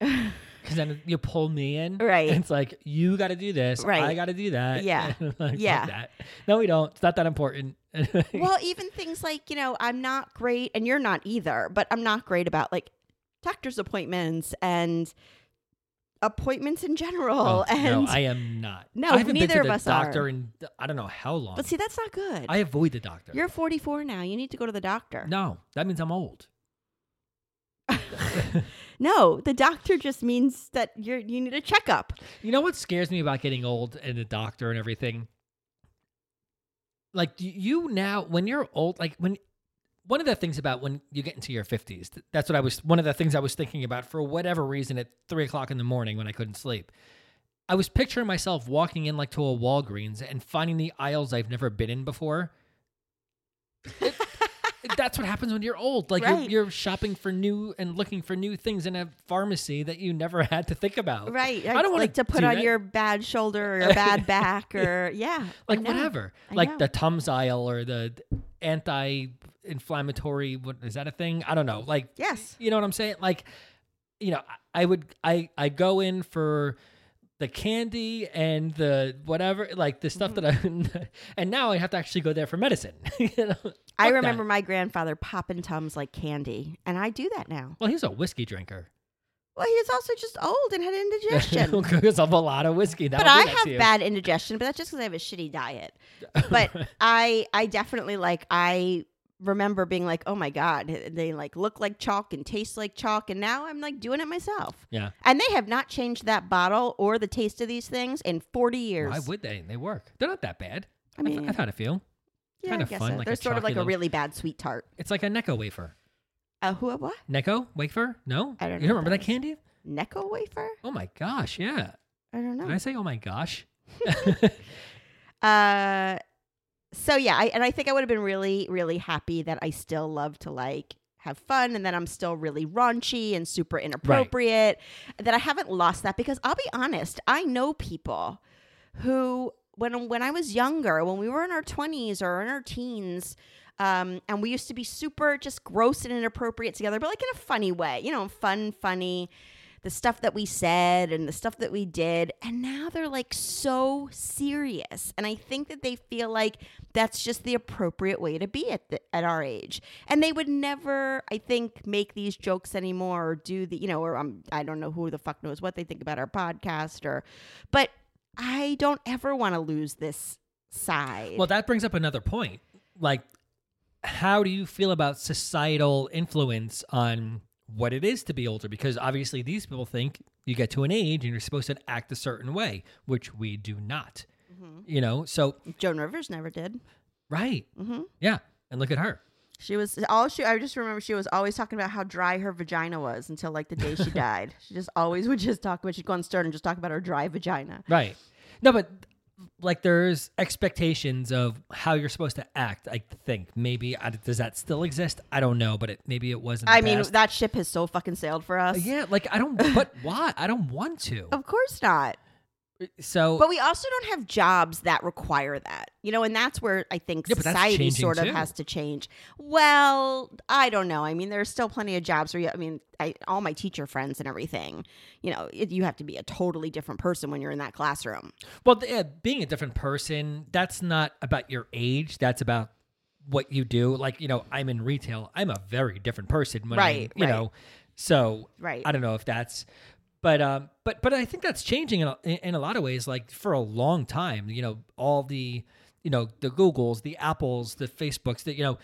Because then you pull me in. Right. And it's like, you got to do this. Right. I got to do that. Yeah. *laughs* Like, Yeah. that. No, we don't. It's not that important. *laughs* well, even things like, you know, I'm not great, and you're not either, but I'm not great about like doctor's appointments and appointments in general. Oh, *laughs* and no, I am not. No, I haven't neither been of to the us doctor are. in I don't know how long. but see, that's not good. I avoid the doctor. you're 44 now. You need to go to the doctor. no, that means I'm old. No, the doctor just means that you're you need a checkup. You know what scares me about getting old and the doctor and everything? Like you now, when you're old, like when one of the things about when you get into your 50s that's what I was, one of the things I was thinking about for whatever reason at three o'clock in the morning when I couldn't sleep. I was picturing myself walking in like to a Walgreens and finding the aisles I've never been in before. That's what happens when you're old. Like Right. you're, you're shopping for new and looking for new things in a pharmacy that you never *laughs* had to think about. Right. I don't want like to put on that. your bad shoulder or your *laughs* bad back or yeah. Like whatever, I like know. the Tums aisle or the anti-inflammatory. What is that a thing? I don't know. Like, Yes. you know what I'm saying? Like, you know, I I would I I go in for the candy and the whatever, like the stuff that mm-hmm. I, *laughs* and now I have to actually go there for medicine. *laughs* you know? I Fuck that. remember my grandfather popping Tums like candy, and I do that now. Well, he's a whiskey drinker Well, he was also just old and had indigestion. *laughs* because of a lot of whiskey. but That'll do I have bad indigestion, but that's just because I have a shitty diet. But I, I definitely like. I remember being like, "Oh my god, they like look like chalk and taste like chalk," and now I'm like doing it myself. yeah. And they have not changed that bottle or the taste of these things in 40 years. Why would they? They work. They're not that bad. I I've- mean, I've, had a few. yeah, I guess fun, so. like They're sort of like a really bad sweet tart. It's like a Necco wafer. Uh, who? What? Necco wafer? No, I don't You don't remember that that candy? Necco wafer? Oh my gosh, yeah. I don't know. Did I say oh my gosh? *laughs* Uh, so yeah, I, and I think I would have been really, really happy that I still love to like have fun, and that I'm still really raunchy and super inappropriate. That I haven't lost that because I'll be honest, I know people who when when I was younger, when we were in our twenties or in our teens. Um, and we used to be super just gross and inappropriate together, but like in a funny way, you know, fun, funny the stuff that we said and the stuff that we did. And now they're like so serious. And I think that they feel like that's just the appropriate way to be at the, at our age. And they would never, I think, make these jokes anymore or do the, you know, or um, I don't know who the fuck knows what they think about our podcast or, but I don't ever want to lose this side. Well, that brings up another point. Like, how do you feel about societal influence on what it is to be older? Because obviously, these people think you get to an age and you're supposed to act a certain way, which we do not. You know, so Joan Rivers never did. right, Mm-hmm. yeah, and look at her. She was all she. I just remember she was always talking about how dry her vagina was until like the day she *laughs* died. She just always would just talk about. She'd go on Stern and just talk about her dry vagina. Right. No, but like there's expectations of how you're supposed to act. I think maybe I, does that still exist? I don't know, but it, maybe it wasn't. I mean, that ship has so fucking sailed for us. yeah, like I don't. But *laughs* why? I don't want to. Of course not. Uh, so But we also don't have jobs that require that, you know, and that's where I think Yeah, society sort of too. has to change. Well, I don't know. I mean, there's still plenty of jobs where you, I mean, I, all my teacher friends and everything, you know, it, you have to be a totally different person when you're in that classroom. Well, th- yeah, being a different person, that's not about your age. That's about what you do. Like, you know, I'm in retail. I'm a very different person when Right, I'm, you right. know. So, Right. I don't know if that's but um but but I think that's changing in a, in a lot of ways like for a long time, you know, all the you know, the Googles, the Apples, the Facebooks that, you know,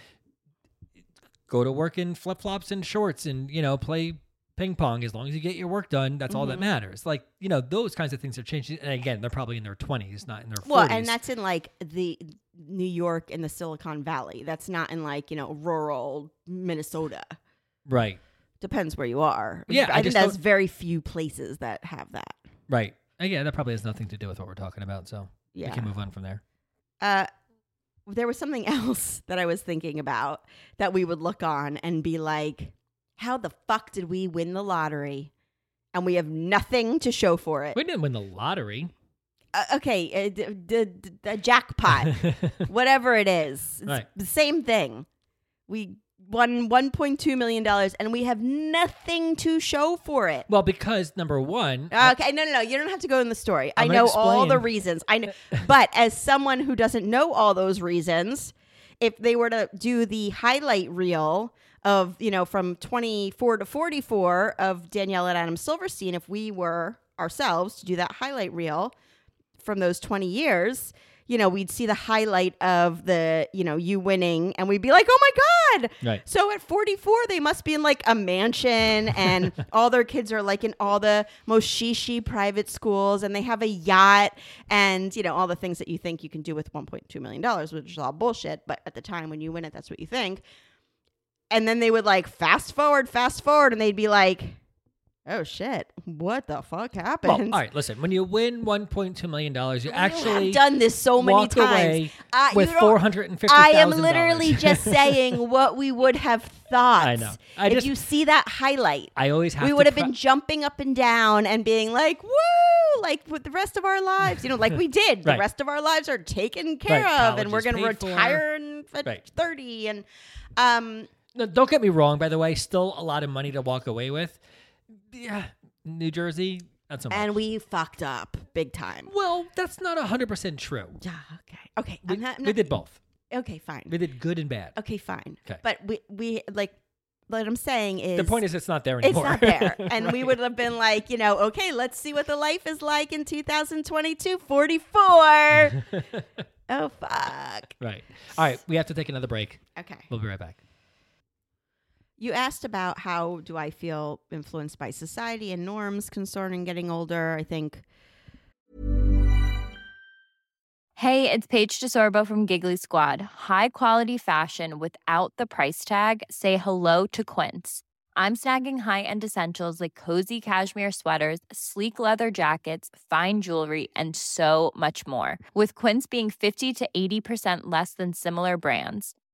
go to work in flip-flops and shorts and, you know, play ping pong as long as you get your work done that's all that Mm-hmm. matters like you know those kinds of things are changing and again they're probably in their 20s not in their 40s Well, and that's in like the New York and the Silicon Valley. That's not in like, you know, rural Minnesota. right Depends where you are. Yeah, I, I think there's very few places that have that. right Uh, yeah that probably has nothing to do with what we're talking about so yeah. we can move on from there Uh, there was something *laughs* else that I was thinking about that we would look on and be like, how the fuck did we win the lottery? And we have nothing to show for it. we didn't win the lottery Uh, okay, uh, d- d- d- the jackpot, *laughs* whatever it is, it's Right. the same thing. We won 1.2 million dollars and we have nothing to show for it. well because number one I- Okay, no, no, no. You don't have to go in the story. I'm I know all the reasons. I know, but as someone who doesn't know all those reasons, if they were to do the highlight reel of you know from 24 to 44 of Danielle and Adam Silverstein, if we were ourselves to do that highlight reel from those 20 years, you know, we'd see the highlight of the you know you winning, and we'd be like, oh my god, right so at 44, they must be in like a mansion, and *laughs* all their kids are like in all the most shishi private schools, and they have a yacht, and you know all the things that you think you can do with 1.2 million dollars, which is all bullshit. But at the time when you win it, that's what you think. And then they would like fast forward, fast forward, and they'd be like, "Oh shit, what the fuck happened?" well, all right listen when you win 1.2 million dollars you You actually have done this so many walk times. away Uh, with four hundred and fifty I am literally just *laughs* saying what we would have thought. I know. I if just- you see that highlight, I always have. we would have pre- been jumping up and down and being like, "Woo!" Like with the rest of our lives, you know, like we did. The *laughs* rest of our lives are taken care Right. of, and we're going to retire in, at Right. thirty. And um, No, don't get me wrong. By the way, still a lot of money to walk away with. Yeah, New Jersey, not so much. and we fucked up big time. well, that's not hundred percent true. Yeah, okay, okay. We, I'm not, I'm we not- did both. Okay, fine. We did good and bad. Okay, fine. Okay. But we we like what I'm saying is the point is, it's not there anymore. it's not there. *laughs* And we would have been like, you know, okay, let's see what the life is like in 2022 44. *laughs* oh, fuck. Right. All right. We have to take another break. Okay. We'll be right back. You asked about how do I feel influenced by society and norms concerning getting older. I think Hey, it's Paige DeSorbo from Giggly Squad. High quality fashion without the price tag. Say hello to Quince. I'm snagging high-end essentials like cozy cashmere sweaters, sleek leather jackets, fine jewelry, and so much more. With Quince being 50 to 80% less than similar brands.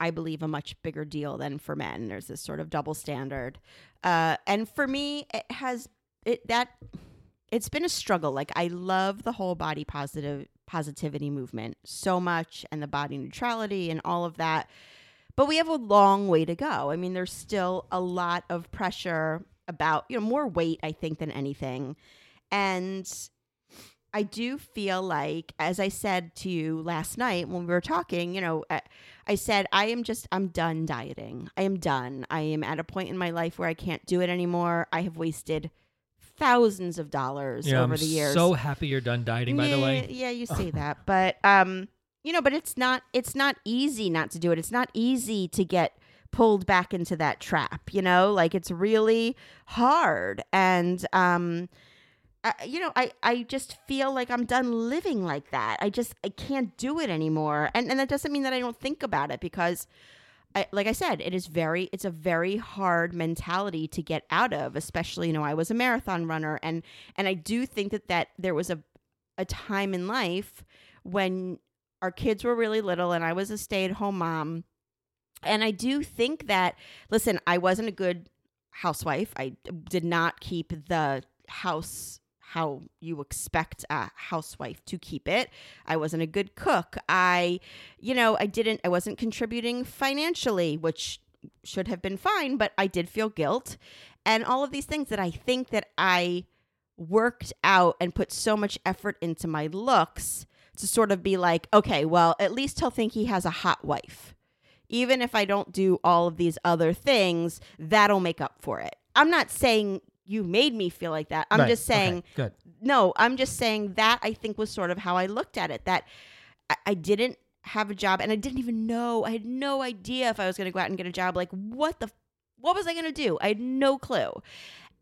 I believe a much bigger deal than for men. There's this sort of double standard, uh, and for me, it has it that it's been a struggle. Like I love the whole body positive positivity movement so much, and the body neutrality and all of that. but we have a long way to go. I mean, there's still a lot of pressure about, you know, more weight, I think, than anything. And I do feel like, as I said to you last night when we were talking, you know, I said, I am just, I'm done dieting. I am done. I am at a point in my life where I can't do it anymore. I have wasted thousands of dollars Yeah, over I'm the years. so happy you're done dieting. By the way, yeah, you say *laughs* that, but um, you know, but it's not it's not easy not to do it. It's not easy to get pulled back into that trap. You know, like it's really hard, and um, I, you know, I I just feel like I'm done living like that. I just I can't do it anymore, and and that doesn't mean that I don't think about it because. I, like I said, it is very, it's a very hard mentality to get out of, especially, you know, I was a marathon runner and, and I do think that, that there was a, a time in life when our kids were really little and I was a stay at home mom. And I do think that, listen, I wasn't a good housewife. I did not keep the house how you expect a housewife to keep it. I wasn't a good cook. I, you know, I didn't, I wasn't contributing financially, which should have been fine, but I did feel guilt and all of these things that I think that I worked out and put so much effort into my looks to sort of be like, okay, well, at least he'll think he has a hot wife. Even if I don't do all of these other things, that'll make up for it. I'm not saying you made me feel like that. I'm Right, just saying, okay, good. no, I'm just saying that I think was sort of how I looked at it. That I, I didn't have a job and I didn't even know. I had no idea if I was going to go out and get a job. Like, what the, what was I going to do? I had no clue.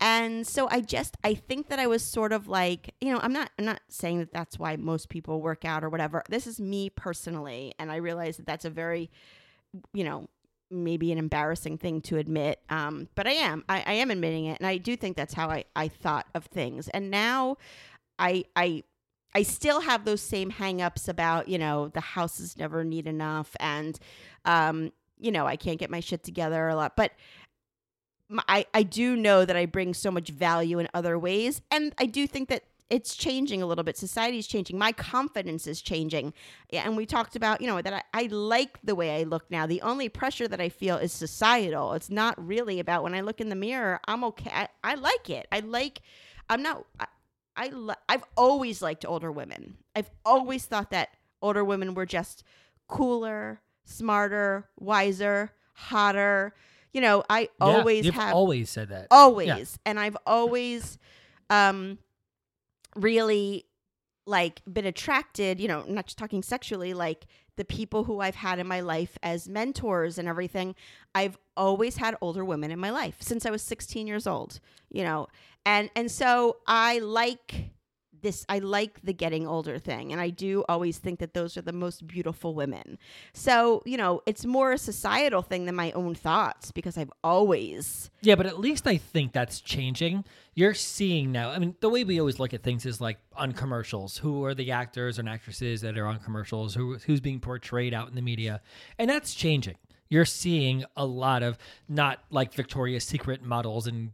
And so I just I think that I was sort of like, you know, I'm not I'm not saying that that's why most people work out or whatever. This is me personally and I realize that that's a very you know, maybe an embarrassing thing to admit. Um, but I am. I, I am admitting it. And I do think that's how I, I thought of things. And now I I I still have those same hangups about, you know, the house is never neat enough and um, you know, I can't get my shit together a lot. But I, I do know that I bring so much value in other ways. And I do think that it's changing a little bit. Society's changing. My confidence is changing. And we talked about, you know, that I, I like the way I look now. The only pressure that I feel is societal. It's not really about when I look in the mirror, I'm okay. I, I like it. I like, I'm not, I, I li- I've always liked older women. I've always thought that older women were just cooler, smarter, wiser, hotter. You know, I Yeah, always you've have always said that. always Yeah. and i've always um really like been attracted you know not just talking sexually like the people who i've had in my life as mentors and everything i've always had older women in my life since i was 16 years old you know? And and so i like this i like the getting older thing and i do always think that those are the most beautiful women so you know it's more a societal thing than my own thoughts because i've always Yeah, but at least I think that's changing. You're seeing now. I mean, the way we always look at things is like on commercials. Who are the actors and actresses that are on commercials? Who who's being portrayed out in the media? And that's changing. You're seeing a lot of not like Victoria's Secret models and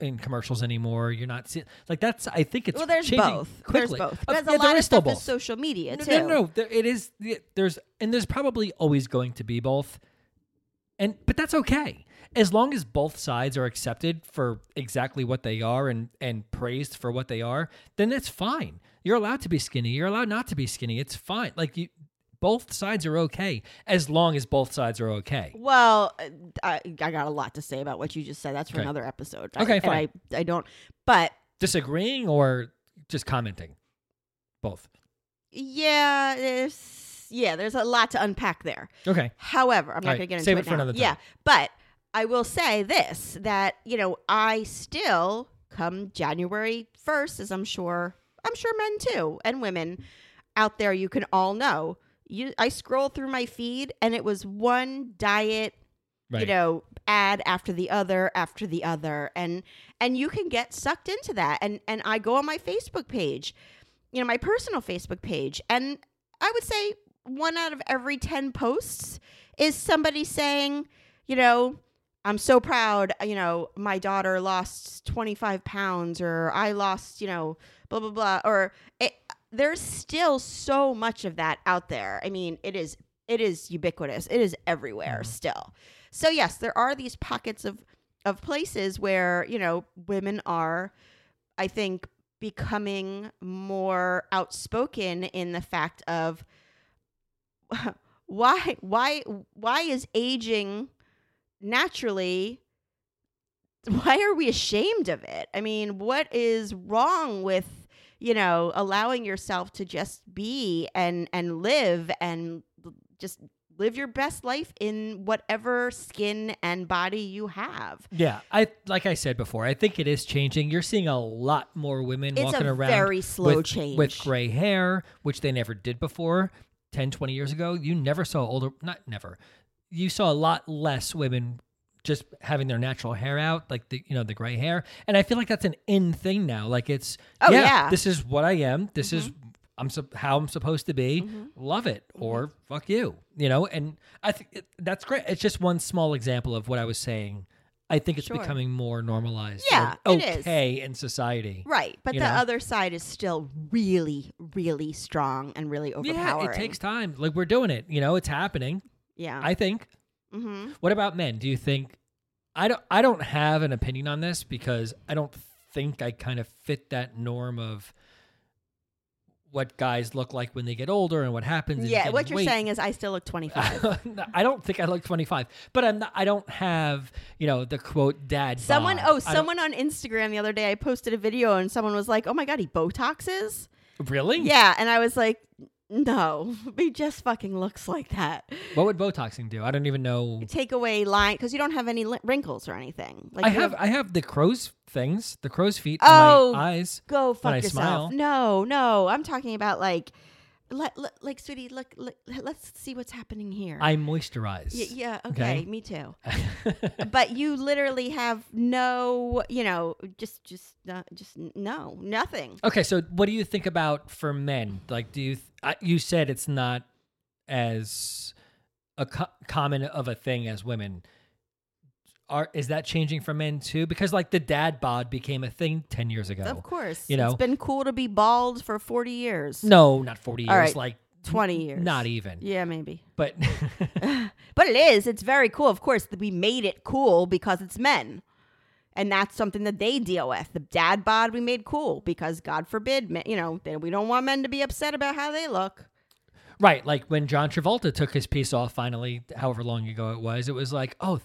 in commercials anymore. You're not seeing like that's. I think it's well, there's both. Quickly. There's both. Uh, yeah, a lot of is stuff is both. social media No, too. no, no. There, it is. There's and there's probably always going to be both, and but that's okay as long as both sides are accepted for exactly what they are and and praised for what they are. Then that's fine. You're allowed to be skinny. You're allowed not to be skinny. It's fine. Like you, both sides are okay as long as both sides are okay. Well, I, I got a lot to say about what you just said. That's for Okay. another episode. Okay, I, and fine. I, I don't. But Disagreeing or just commenting, both. yeah, there's yeah, there's a lot to unpack there. Okay. However, I'm not All going to get into save it it for now. another time. Yeah, but I will say this: that you know, I still come January first, as I'm sure I'm sure men too and women out there, you can all know. You, I scroll through my feed, and it was one diet Right. you know ad after the other after the other and and you can get sucked into that and and i go on my facebook page you know my personal facebook page and i would say one out of every 10 posts is somebody saying you know i'm so proud you know my daughter lost 25 pounds or i lost you know blah blah blah or it, there's still so much of that out there i mean it is it is ubiquitous. It is everywhere mm-hmm. still. So yes, there are these pockets of of places where, you know, women are I think becoming more outspoken in the fact of *laughs* why why why is aging naturally why are we ashamed of it? I mean, what is wrong with, you know, allowing yourself to just be and and live and just live your best life in whatever skin and body you have. Yeah, I like I said before, I think it is changing. You're seeing a lot more women It's walking a around very slow with, change. with gray hair, which they never did before 10, 20 years ago. You never saw older not never. You saw a lot less women just having their natural hair out, like the you know, the gray hair. And I feel like that's an in thing now. Like it's Oh, yeah. Mm-hmm. this is what I am. This is I'm sup- how I'm supposed to be. Love it or fuck you. You know, and I think it, that's great. It's just one small example of what I was saying. I think it's Sure. becoming more normalized. Yeah, or it is. okay in society. Right, but the know? other side is still really really strong and really overpowering. Yeah, it takes time. Like we're doing it. You know, it's happening. Yeah. I think. Mhm. What about men? Do you think? I don't. I don't have an opinion on this because I don't think I kind of fit that norm of what guys look like when they get older and what happens. Yeah, what you're weight. saying is I still look 25. *laughs* I don't think I look 25, but I'm not, I don't have you know the quote dad. Someone, bod. oh, someone on Instagram the other day, I posted a video and someone was like, "Oh my god, he botoxes." really? Yeah, and I was like, "No, *laughs* he just fucking looks like that." What would Botoxing do? I don't even know. Take away line because you don't have any li- wrinkles or anything. Like I have I have the crow's things, the crow's feet Oh, on my eyes. go fuck I yourself. smile. No, no, I'm talking about like, let, let like, sweetie, look, look, let's see what's happening here. I moisturize. Y- yeah, Okay. okay, me too. *laughs* but you literally have no, you know, just, just, uh, just no, nothing. Okay, so what do you think about for men? Like, do you th- I, you said it's not as a co- common of a thing as women? Are is that changing for men too? Because like the dad bod became a thing ten years ago. Of course, you know. it's been cool to be bald for forty years. No, not forty years. Right, Like 20 years. Not even. Yeah, maybe. But *laughs* *laughs* But it is. It's very cool. Of course, that we made it cool because it's men. And that's something that they deal with. The dad bod we made cool because God forbid, men- you know, that we don't want men to be upset about how they look. right, like when John Travolta took his piece off finally, however long ago it was, it was like, oh,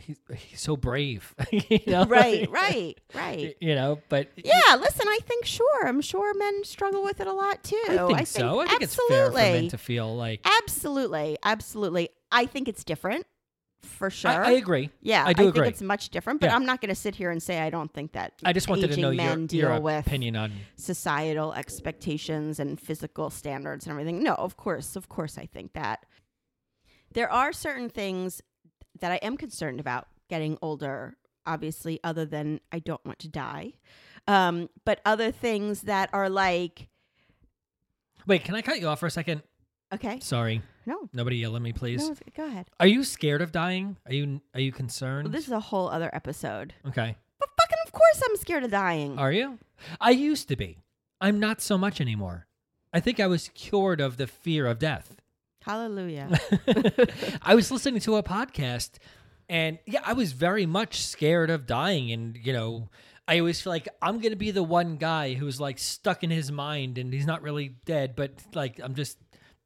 he's he's so brave. *laughs* you *laughs* know? Right, right, right. You know, but Yeah, listen, I think sure. I'm sure men struggle with it a lot too. I think so. I think it's fair for men to feel like Absolutely, absolutely. I think it's different for sure. I, I agree. Yeah, I do think agree. it's much different, but Yeah. I'm not going to sit here and say I don't think that. I just wanted to know your, men deal your with opinion on. societal expectations and physical standards and everything. No, of course, of course, I think that there are certain things that I am concerned about getting older. Obviously, other than I don't want to die, um, but other things that are like, Wait, can I cut you off for a second? okay, Sorry, no, nobody yell at me, please. no, go ahead. Are you scared of dying? Are you are you concerned? Well, this is a whole other episode. okay. But fucking, of course, I'm scared of dying. Are you? I used to be. I'm not so much anymore. I think I was cured of the fear of death. Hallelujah. *laughs* I was listening to a podcast and yeah, I was very much scared of dying and you know, I always feel like I'm going to be the one guy who's like stuck in his mind and he's not really dead, but like I'm just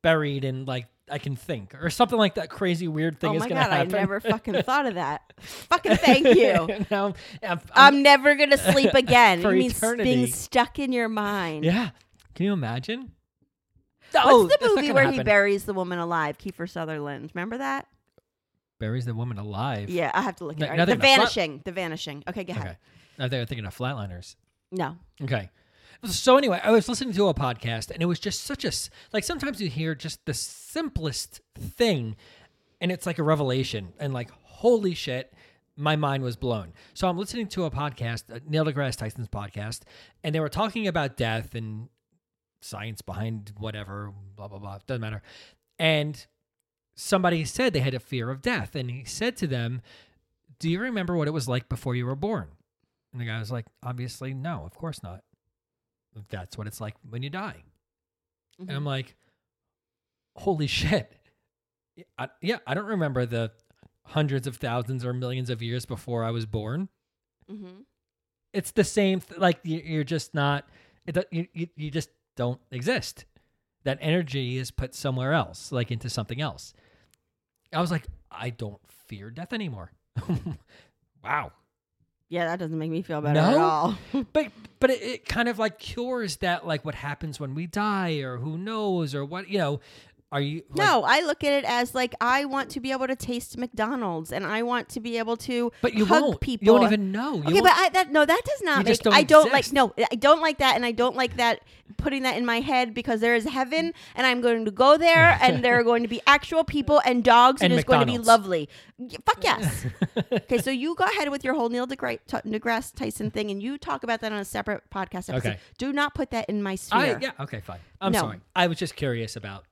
buried and like I can think or something like that crazy weird thing oh is going to happen. I never *laughs* fucking thought of that. fucking thank you. *laughs* now, I'm, I'm never gonna sleep again. For it means eternity. being stuck in your mind. yeah. Can you imagine? What's Oh, the movie where he buries the woman alive? Kiefer Sutherland. Remember that? buries the woman alive? Yeah, I have to look No- at it. nothing The about flat- Vanishing. The Vanishing. Okay, go ahead. Okay. I think I'm thinking of Flatliners. No. Okay. So anyway, I was listening to a podcast and it was just such a like sometimes you hear just the simplest thing and it's like a revelation and like holy shit, my mind was blown. So I'm listening to a podcast, uh, Neil deGrasse Tyson's podcast, and they were talking about death and science behind whatever, blah blah blah, doesn't matter. And somebody said they had a fear of death and he said to them, "Do you remember what it was like before you were born?" And the guy was like, obviously, no, of course not. That's what it's like when you die. And I'm like, holy shit. I, yeah, I don't remember the hundreds of thousands or millions of years before I was born. Mm-hmm. It's the same. Th- like you- you're just not. It, you, you you just don't exist. That energy is put somewhere else, like into something else. I was like, I don't fear death anymore. *laughs* wow. Yeah, that doesn't make me feel better at all. *laughs* but but it, it kind of like cures that like what happens when we die or who knows or what you know are you like- no, I look at it as like I want to be able to taste McDonald's and I want to be able to but you hug won't people. you don't even know You Okay, won't- but I, that no, that does not You make. just don't I don't exist. like. No, I don't like that, and I don't like that putting that in my head because there is heaven, and I'm going to go there, *laughs* and there are going to be actual people and dogs, and, And it's going to be McDonald's. lovely. Y- Fuck *laughs* yes. okay, so you go ahead with your whole Neil deGrasse, deGrasse Tyson thing, and you talk about that on a separate podcast episode. Okay. Do not put that in my sphere. I, yeah okay fine I'm No. sorry I was just curious about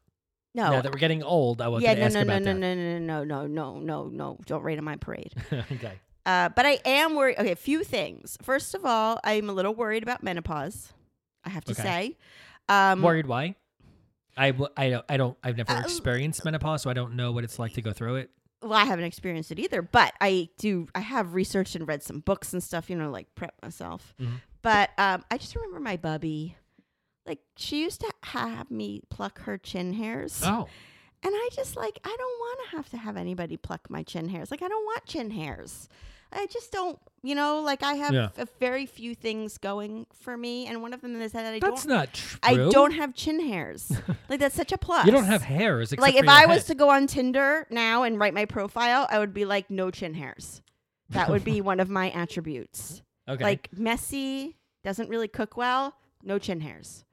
no. now that we're getting old I was yeah, no, ask no, no, no, no, no, no, no, no, no, no. Don't rain on my parade. *laughs* okay Uh, but I am worried. Okay, a few things. First of all, I'm a little worried about menopause. I have to Okay. say. Um, worried why I, w- I don't I don't I've never Uh, experienced menopause so I don't know what it's like to go through it Well, I haven't experienced it either, but I do. I have researched and read some books and stuff. You know, like prep myself. Mhm. But um, I just remember my bubby. Like she used to have me pluck her chin hairs, oh and I just like I don't want to have to have anybody pluck my chin hairs. Like I don't want chin hairs. I just don't. You know, like I have Yeah. a very few things going for me, and one of them is that I that's don't. not true I don't have chin hairs. *laughs* like that's such a plus. you don't have hairs like if I was to go on Tinder now and write my profile, I would be like no chin hairs. That would be *laughs* one of my attributes. okay Like messy, doesn't really cook well, no chin hairs.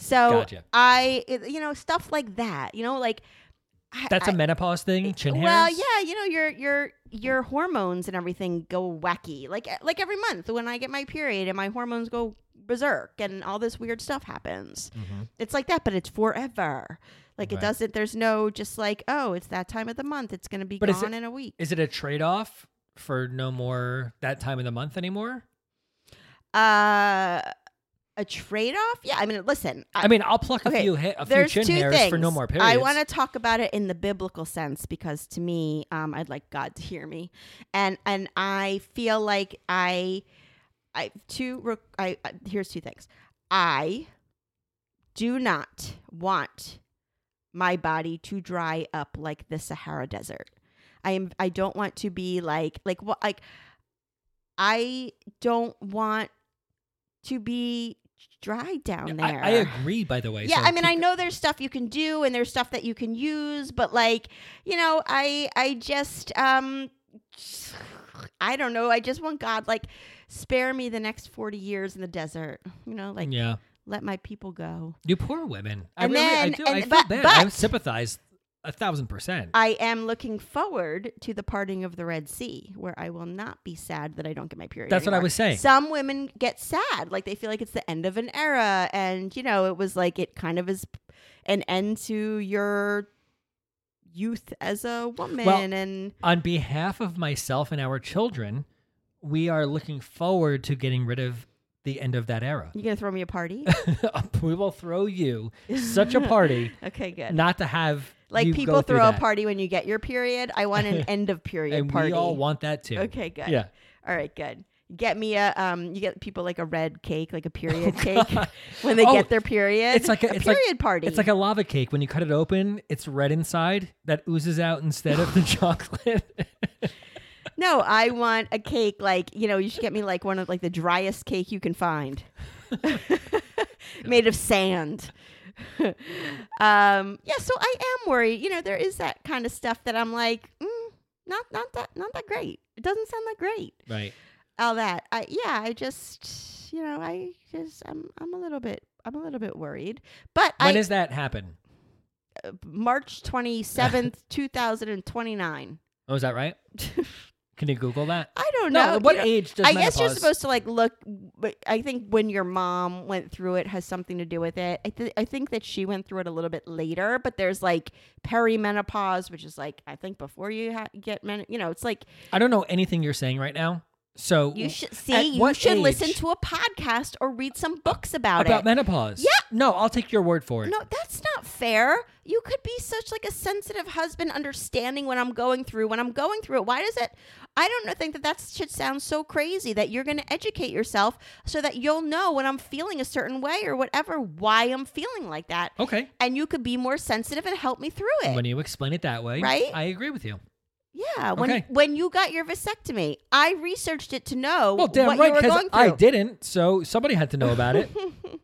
So Gotcha. I, you know, stuff like that. You know, like that's a I- menopause thing chin hairs well, yeah, you know, your your your hormones and everything go wacky. Like like every month when I get my period and my hormones go berserk and all this weird stuff happens. Mhm. It's like that, but it's forever. Like it doesn't. There's no just like oh, it's that time of the month. It's gonna be But gone it- in a week. Is it a trade off for no more that time of the month anymore? Uh, a trade off? Yeah. I mean, listen. I mean, I'll pluck a okay, few ha- a few chin two hairs things. for no more periods. I want to talk about it in the biblical sense because to me, um, I'd like God to hear me, and and I feel like I, I two. I, I here's two things. I do not want my body to dry up like the Sahara Desert. I am. I don't want to be like like what like. I don't want to be dry down there. I agree. By the way, Yeah, so I mean, I know there's stuff you can do and there's stuff that you can use, but like, you know, I I just um I don't know. I just want God like spare me the next 40 years in the desert. You know, like yeah, let my people go. you poor women. I And really, I then- do. I feel but- bad. I sympathize a thousand percent. I am looking forward to the parting of the Red Sea, where I will not be sad that I don't get my period. That's what I was saying. Some women get sad, like they feel like it's the end of an era, and you know, it was like it kind of is an end to your youth as a woman, and On behalf of myself and our children, we are looking forward to getting rid of the end of that era. you gonna throw me a party? *laughs* we will throw you such a party, *laughs* okay, good. not to have like you people throw a party when you get your period. I want an *laughs* end of period and party. we all want that too. Okay, good. Yeah. All right, good. Get me a um. You get people like a red cake, like a period Oh, cake, God. *laughs* when they Oh, get their period. it's like a- it's like- period party. It's like a lava cake. When you cut it open, it's red inside that oozes out instead of the *laughs* chocolate. no. I want a cake like you know. You should get me like one of like the driest cake you can find, made of sand. *laughs* um. Yeah. So I am worried. You know, there is that kind of stuff that I'm like, mm, not not that not that great. It doesn't sound that great. right. all that. I yeah, I just you know, I just I'm I'm a little bit I'm a little bit worried. But When I does that happen? uh, March 27th, *laughs* 2029. Oh, is that right? *laughs* Can you Google that? I don't No. know. what you age does I guess you're supposed to like look but I think when your mom went through it has something to do with it. I th- I think that she went through it a little bit later, but there's like perimenopause, which is like I think before you ha- get men, you know, it's like I don't know anything you're saying right now. So you should see you should listen to a podcast or read some books about, about it. About menopause. Yeah. No, I'll take your word for it. No, that's not fair? You could be such like a sensitive husband, understanding what I'm going through when I'm going through it. Why does it? I don't know, think that that should sound so crazy that you're going to educate yourself so that you'll know when I'm feeling a certain way or whatever why I'm feeling like that, Okay. and you could be more sensitive and help me through it. When you explain it that way, Right? I agree with you. Yeah, when Okay. when you got your vasectomy, I researched it to know Well, damn what right, you were because going through. I didn't, so somebody had to know about it.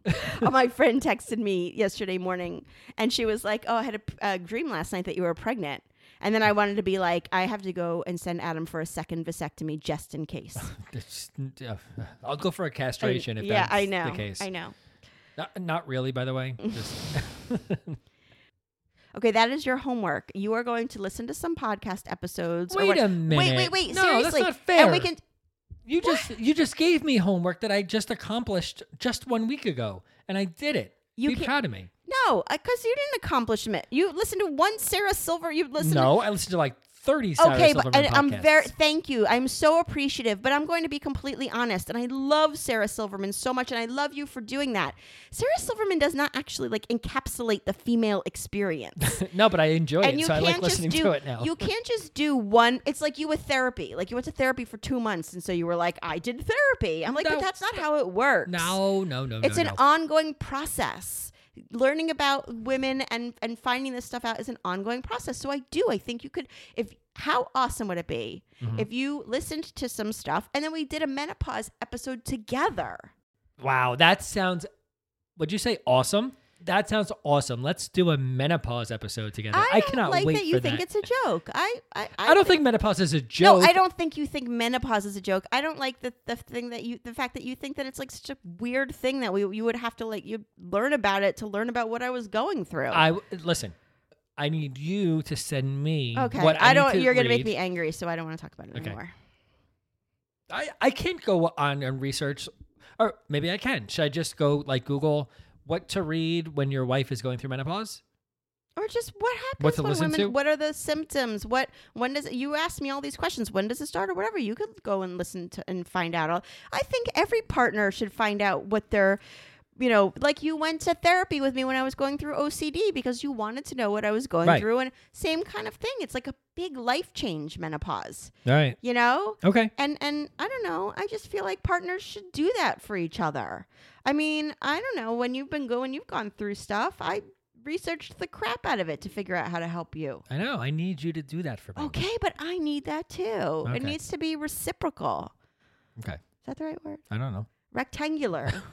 *laughs* oh, my friend texted me yesterday morning and she was like, Oh, I had a, p- a dream last night that you were pregnant. And then I wanted to be like, I have to go and send Adam for a second vasectomy just in case. *laughs* It's- uh, I'll go for a castration if yeah, that's I know. the case. I know. Not, not really, by the way. Just *laughs* Okay, that is your homework. You are going to listen to some podcast episodes. Wait what- a minute. wait, wait. wait. No, that's not fair. And we can. you just you just gave me homework that I just accomplished just one week ago, and I did it. You Be proud of me. No, uh, because you didn't accomplish it. You listened to one Sarah Silver. You listened to No, I listened to like thirty. Sarah okay, Silverman but and I'm very thank you. I'm so appreciative, but I'm going to be completely honest. And I love Sarah Silverman so much, and I love you for doing that. Sarah Silverman does not actually like encapsulate the female experience. *laughs* no, but I enjoy and it, you so I can't like just listening do to it now. you can't just do one. It's like you with therapy. Like you went to therapy for two months, and so you were like, I did therapy. I'm like, No, but that's not how it works. no, no, no, It's no, an no. ongoing process. Learning about women and and finding this stuff out is an ongoing process. So I do. I think you could if how awesome would it be Mm-hmm. if you listened to some stuff and then we did a menopause episode together. Wow, that sounds. Would you say awesome? That sounds awesome. Let's do a menopause episode together. I, I, cannot like wait that you think that. it's a joke. I I, I don't think menopause is a joke. No, I don't think you think menopause is a joke. I don't like the the thing that you the fact that you think that it's like such a weird thing that we you would have to like you learn about it to learn about what I was going through. I listen. I need you to send me. okay, what I, I don't. You're gonna make me angry, so I don't want to talk about it Okay. anymore. I, I can't go on and research, or maybe I can. Should I just go like Google what to read when your wife is going through menopause? Or just what happens What to when listen women? to? What are the symptoms? What when does you ask me all these questions? When does it start or whatever? You could go and listen to and find out. I think every partner should find out what their, you know, like you went to therapy with me when I was going through OCD because you wanted to know what I was going Right. through, and same kind of thing. It's like a big life change, menopause. Right. You know, Okay. and and I don't know. I just feel like partners should do that for each other. I mean, I don't know when you've been going, you've gone through stuff. I researched the crap out of it to figure out how to help you. I know. I need you to do that for me. Okay, but I need that too. Okay. It needs to be reciprocal. Okay. Is that the right word? I don't know. Rectangular. *laughs*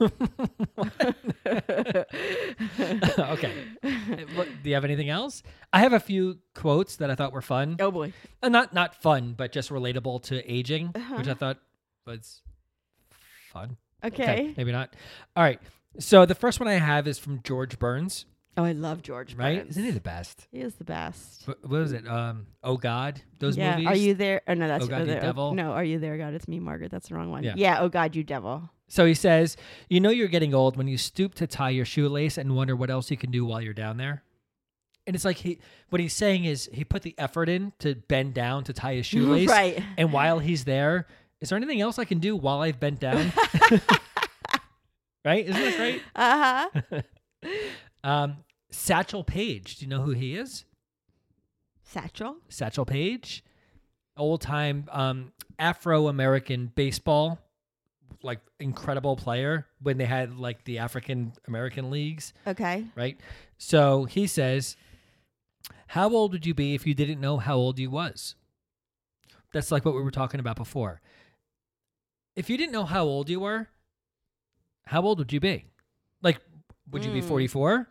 okay. What, do you have anything else? I have a few quotes that I thought were fun. oh boy. Uh, not not fun, but just relatable to aging, Uh-huh. which I thought was fun. Okay. maybe not. All right. So the first one I have is from George Burns, Oh, I love George. right? Burns. Isn't he the best? He is the best. What, what was it? Um, Oh God, those yeah. movies. Are you there? Oh no, that's Oh God, you there- devil? No, are you there, God? It's me, Margaret. That's the wrong one. Yeah. yeah. Oh God, you devil. So he says, "You know you're getting old when you stoop to tie your shoelace and wonder what else you can do while you're down there." And it's like he, what he's saying is he put the effort in to bend down to tie his *laughs* shoelace, Right. And while he's there, is there anything else I can do while I've bent down? *laughs* right? Isn't that right? Uh huh. *laughs* Um, Satchel Paige. Do you know who he is? Satchel. Satchel Paige, old time um, Afro American baseball, like incredible player when they had like the African American leagues, Okay. right? So he says, "How old would you be if you didn't know how old you was?" That's like what we were talking about before. If you didn't know how old you were, how old would you be? Like, would you be Mm. forty-four?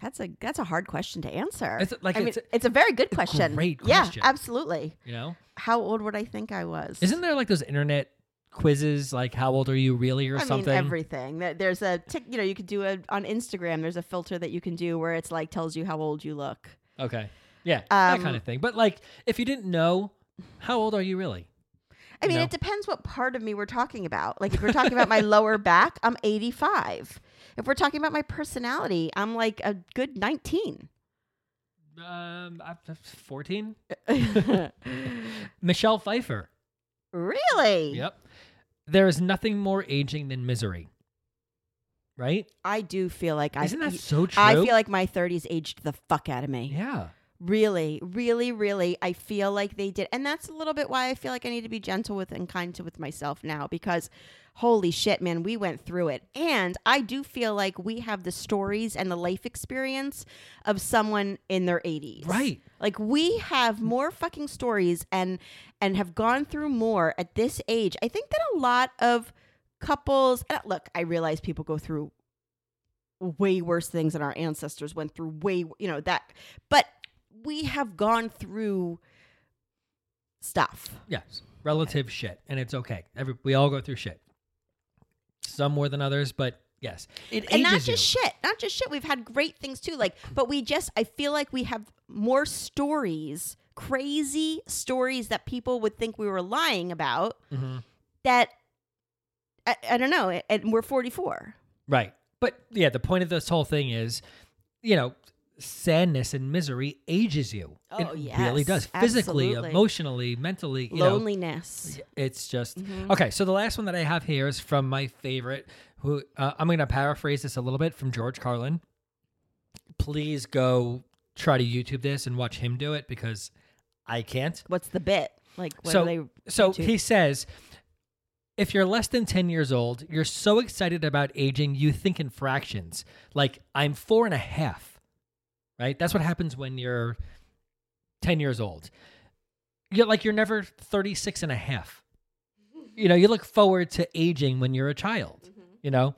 That's a that's a hard question to answer. It's like I mean, it's it's a- a, very good question. great question. Yeah, absolutely. You know, How old would I think I was? isn't there like those internet quizzes, like how old are you really, or I something? mean everything. There's a tick. You know, you could do it on Instagram. There's a filter that you can do where it's like tells you how old you look. Okay. Yeah, that Um, kind of thing. But like, if you didn't know, how old are you really? I mean, it depends what part of me we're talking about. Like if we're talking about my *laughs* lower back, I'm 85. If we're talking about my personality, I'm like a good 19. Um, fourteen. *laughs* *laughs* Michelle Pfeiffer. really? Yep. There is nothing more aging than misery. right? I do feel like I. Isn't that so true? I feel like my 30s aged the fuck out of me. yeah. Really, really, really. I feel like they did. And that's a little bit why I feel like I need to be gentle with and kind to with myself now because holy shit, man, we went through it. And I do feel like we have the stories and the life experience of someone in their 80s. Right. Like we have more fucking stories and and have gone through more at this age. I think that a lot of couples and look, I realize people go through way worse things than our ancestors went through way you know that but we have gone through stuff. Yes. Relative shit. And it's okay. Every we all go through shit. Some more than others, but yes. It and not just you. shit, not just shit. We've had great things too. Like, but we just, I feel like we have more stories, crazy stories that people would think we were lying about. Mm-hmm. That I, I don't know, and we're forty four. Right. But yeah, the point of this whole thing is, you know, sadness and misery ages you. Oh, it really does. Physically, absolutely. emotionally, mentally, you know. Loneliness. It's just Mm-hmm. okay. So the last one that I have here is from my favorite. Who uh, I'm going to paraphrase this a little bit from George Carlin. Please go try to YouTube this and watch him do it because I can't. What's the bit? Like, what so they? so YouTube? he says, if you're less than 10 years old, you're so excited about aging, you think in fractions. Like I'm four and a half, right? That's what happens when you're 10 years old. You're like you're never 36 and a half. You know, you look forward to aging when you're a child, mm-hmm. you know?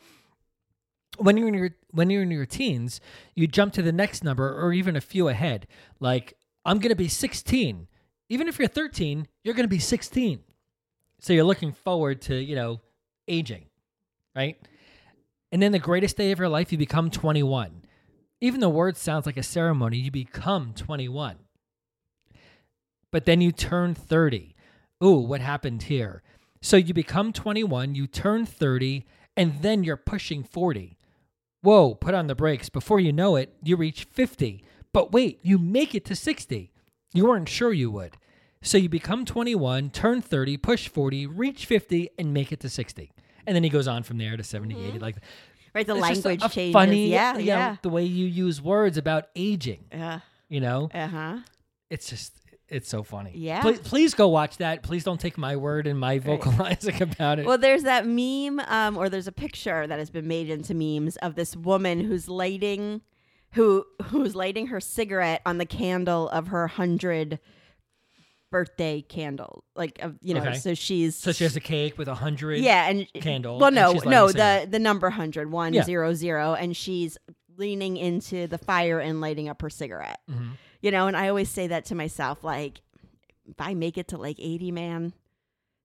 When you're in your when you're in your teens, you jump to the next number or even a few ahead. Like I'm going to be 16. Even if you're 13, you're going to be 16. So you're looking forward to, you know, aging, right? And then the greatest day of your life, you become 21. Even the word sounds like a ceremony, you become 21. But then you turn 30. Ooh, what happened here? So you become 21, you turn 30, and then you're pushing 40. Whoa, put on the brakes. Before you know it, you reach 50. But wait, you make it to 60. You weren't sure you would. So you become 21, turn 30, push 40, reach 50, and make it to 60. And then he goes on from there to 70, 80. Mm-hmm. Like right, the it's just a- language a changes. Funny, yeah, you know, yeah, the way you use words about aging. yeah. You know, Uh huh. it's just it's so funny. Yeah. Please, please go watch that. Please don't take my word and my vocalizing *laughs* about it. Well, there's that meme, um, or there's a picture that has been made into memes of this woman who's lighting, who who's lighting her cigarette on the candle of her hundred birthday candle, like of you know. Okay. So she's so she has a cake with a hundred. yeah, and candle, Well, no, no, the the number hundred one Yeah. zero zero, and she's leaning into the fire and lighting up her cigarette. Mhm. You know, and I always say that to myself, like, if I make it to like eighty, man.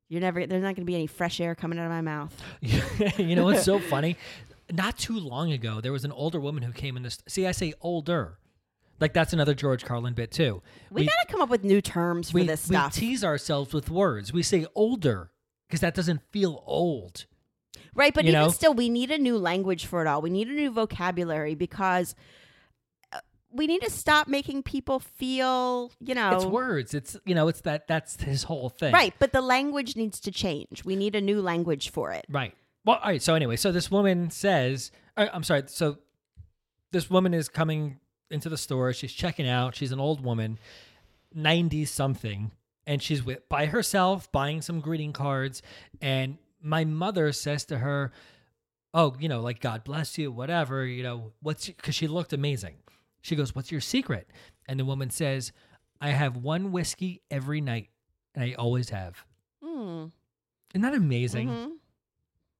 You're never. There's not going to be any fresh air coming out of my mouth. *laughs* you know what's so *laughs* funny? Not too long ago, there was an older woman who came in this. See, I say older, like that's another George Carlin bit too. We, got to come up with new terms for we, this we tease ourselves with words. We say older because that doesn't feel old. right, but you even know? still, we need a new language for it all. We need a new vocabulary because uh, we need to stop making people feel, you know. It's words. It's you know, it's that. That's his whole thing. Right, but the language needs to change. We need a new language for it. Right. Well, all right. So anyway, so this woman says, uh, I'm sorry. So this woman is coming into the store. She's checking out. She's an old woman, ninety something, and she's with by herself buying some greeting cards. And my mother says to her, "Oh, you know, like God bless you, whatever. You know, what's because she looked amazing." She goes, "What's your secret?" And the woman says, "I have one whiskey every night, and I always have." Hmm. Isn't that amazing? Mhm.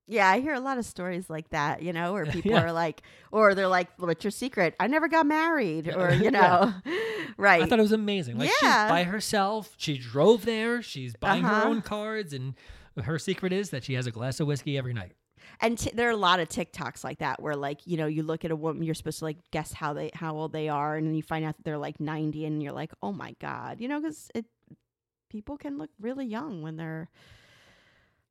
Yeah, I hear a lot of stories like that, you know, where *laughs* people Yeah. are like, or they're like, "What's your secret?" I never got married, or *laughs* you Yeah. know, right? *laughs* I thought it was amazing. Like Yeah. she's by herself. She drove there. She's buying her Uh-huh. own cards, and her secret is that she has a glass of whiskey every night. and t- there are a lot of TikToks like that where like you know you look at a woman you're supposed to like guess how they how old they are and then you find out that they're like 90 and you're like oh my god you know because it people can look really young when they're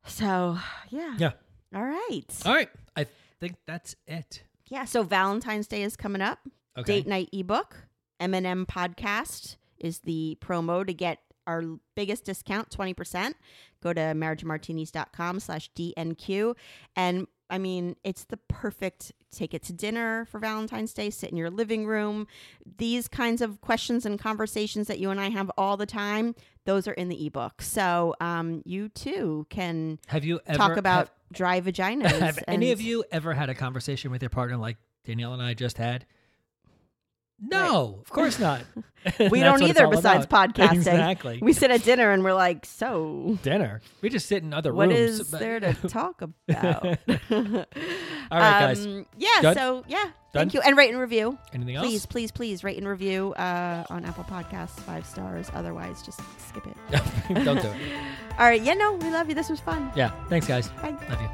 so *sighs* yeah Yeah. All right All right. I think that's it. yeah so Valentine's Day is coming up Okay. date night ebook M&M podcast is the promo to get our biggest discount 20% go to marriagemartinis.com slash dnq and I mean, it's the perfect take it to dinner for Valentine's Day, sit in your living room. These kinds of questions and conversations that you and I have all the time, those are in the ebook. So um, you too can Have you ever talk about have- dry *laughs* vaginas. Have any of you ever had a conversation with your partner like Danielle and I just had? No, of course not. *laughs* We don't either besides about. podcasting. Exactly. We sit at dinner and we're like, so Dinner. We just sit in other what rooms. is but- there to *laughs* talk about? All right, *laughs* guys. Um, Yeah, Done? so yeah. Done? Thank you. And rate and review. Anything else? Please, please, please rate and review uh, on Apple Podcasts, five stars. Otherwise, just skip it. don't do it. All right. Yeah, no, we love you. This was fun. Yeah. Thanks, guys. Bye. Love you.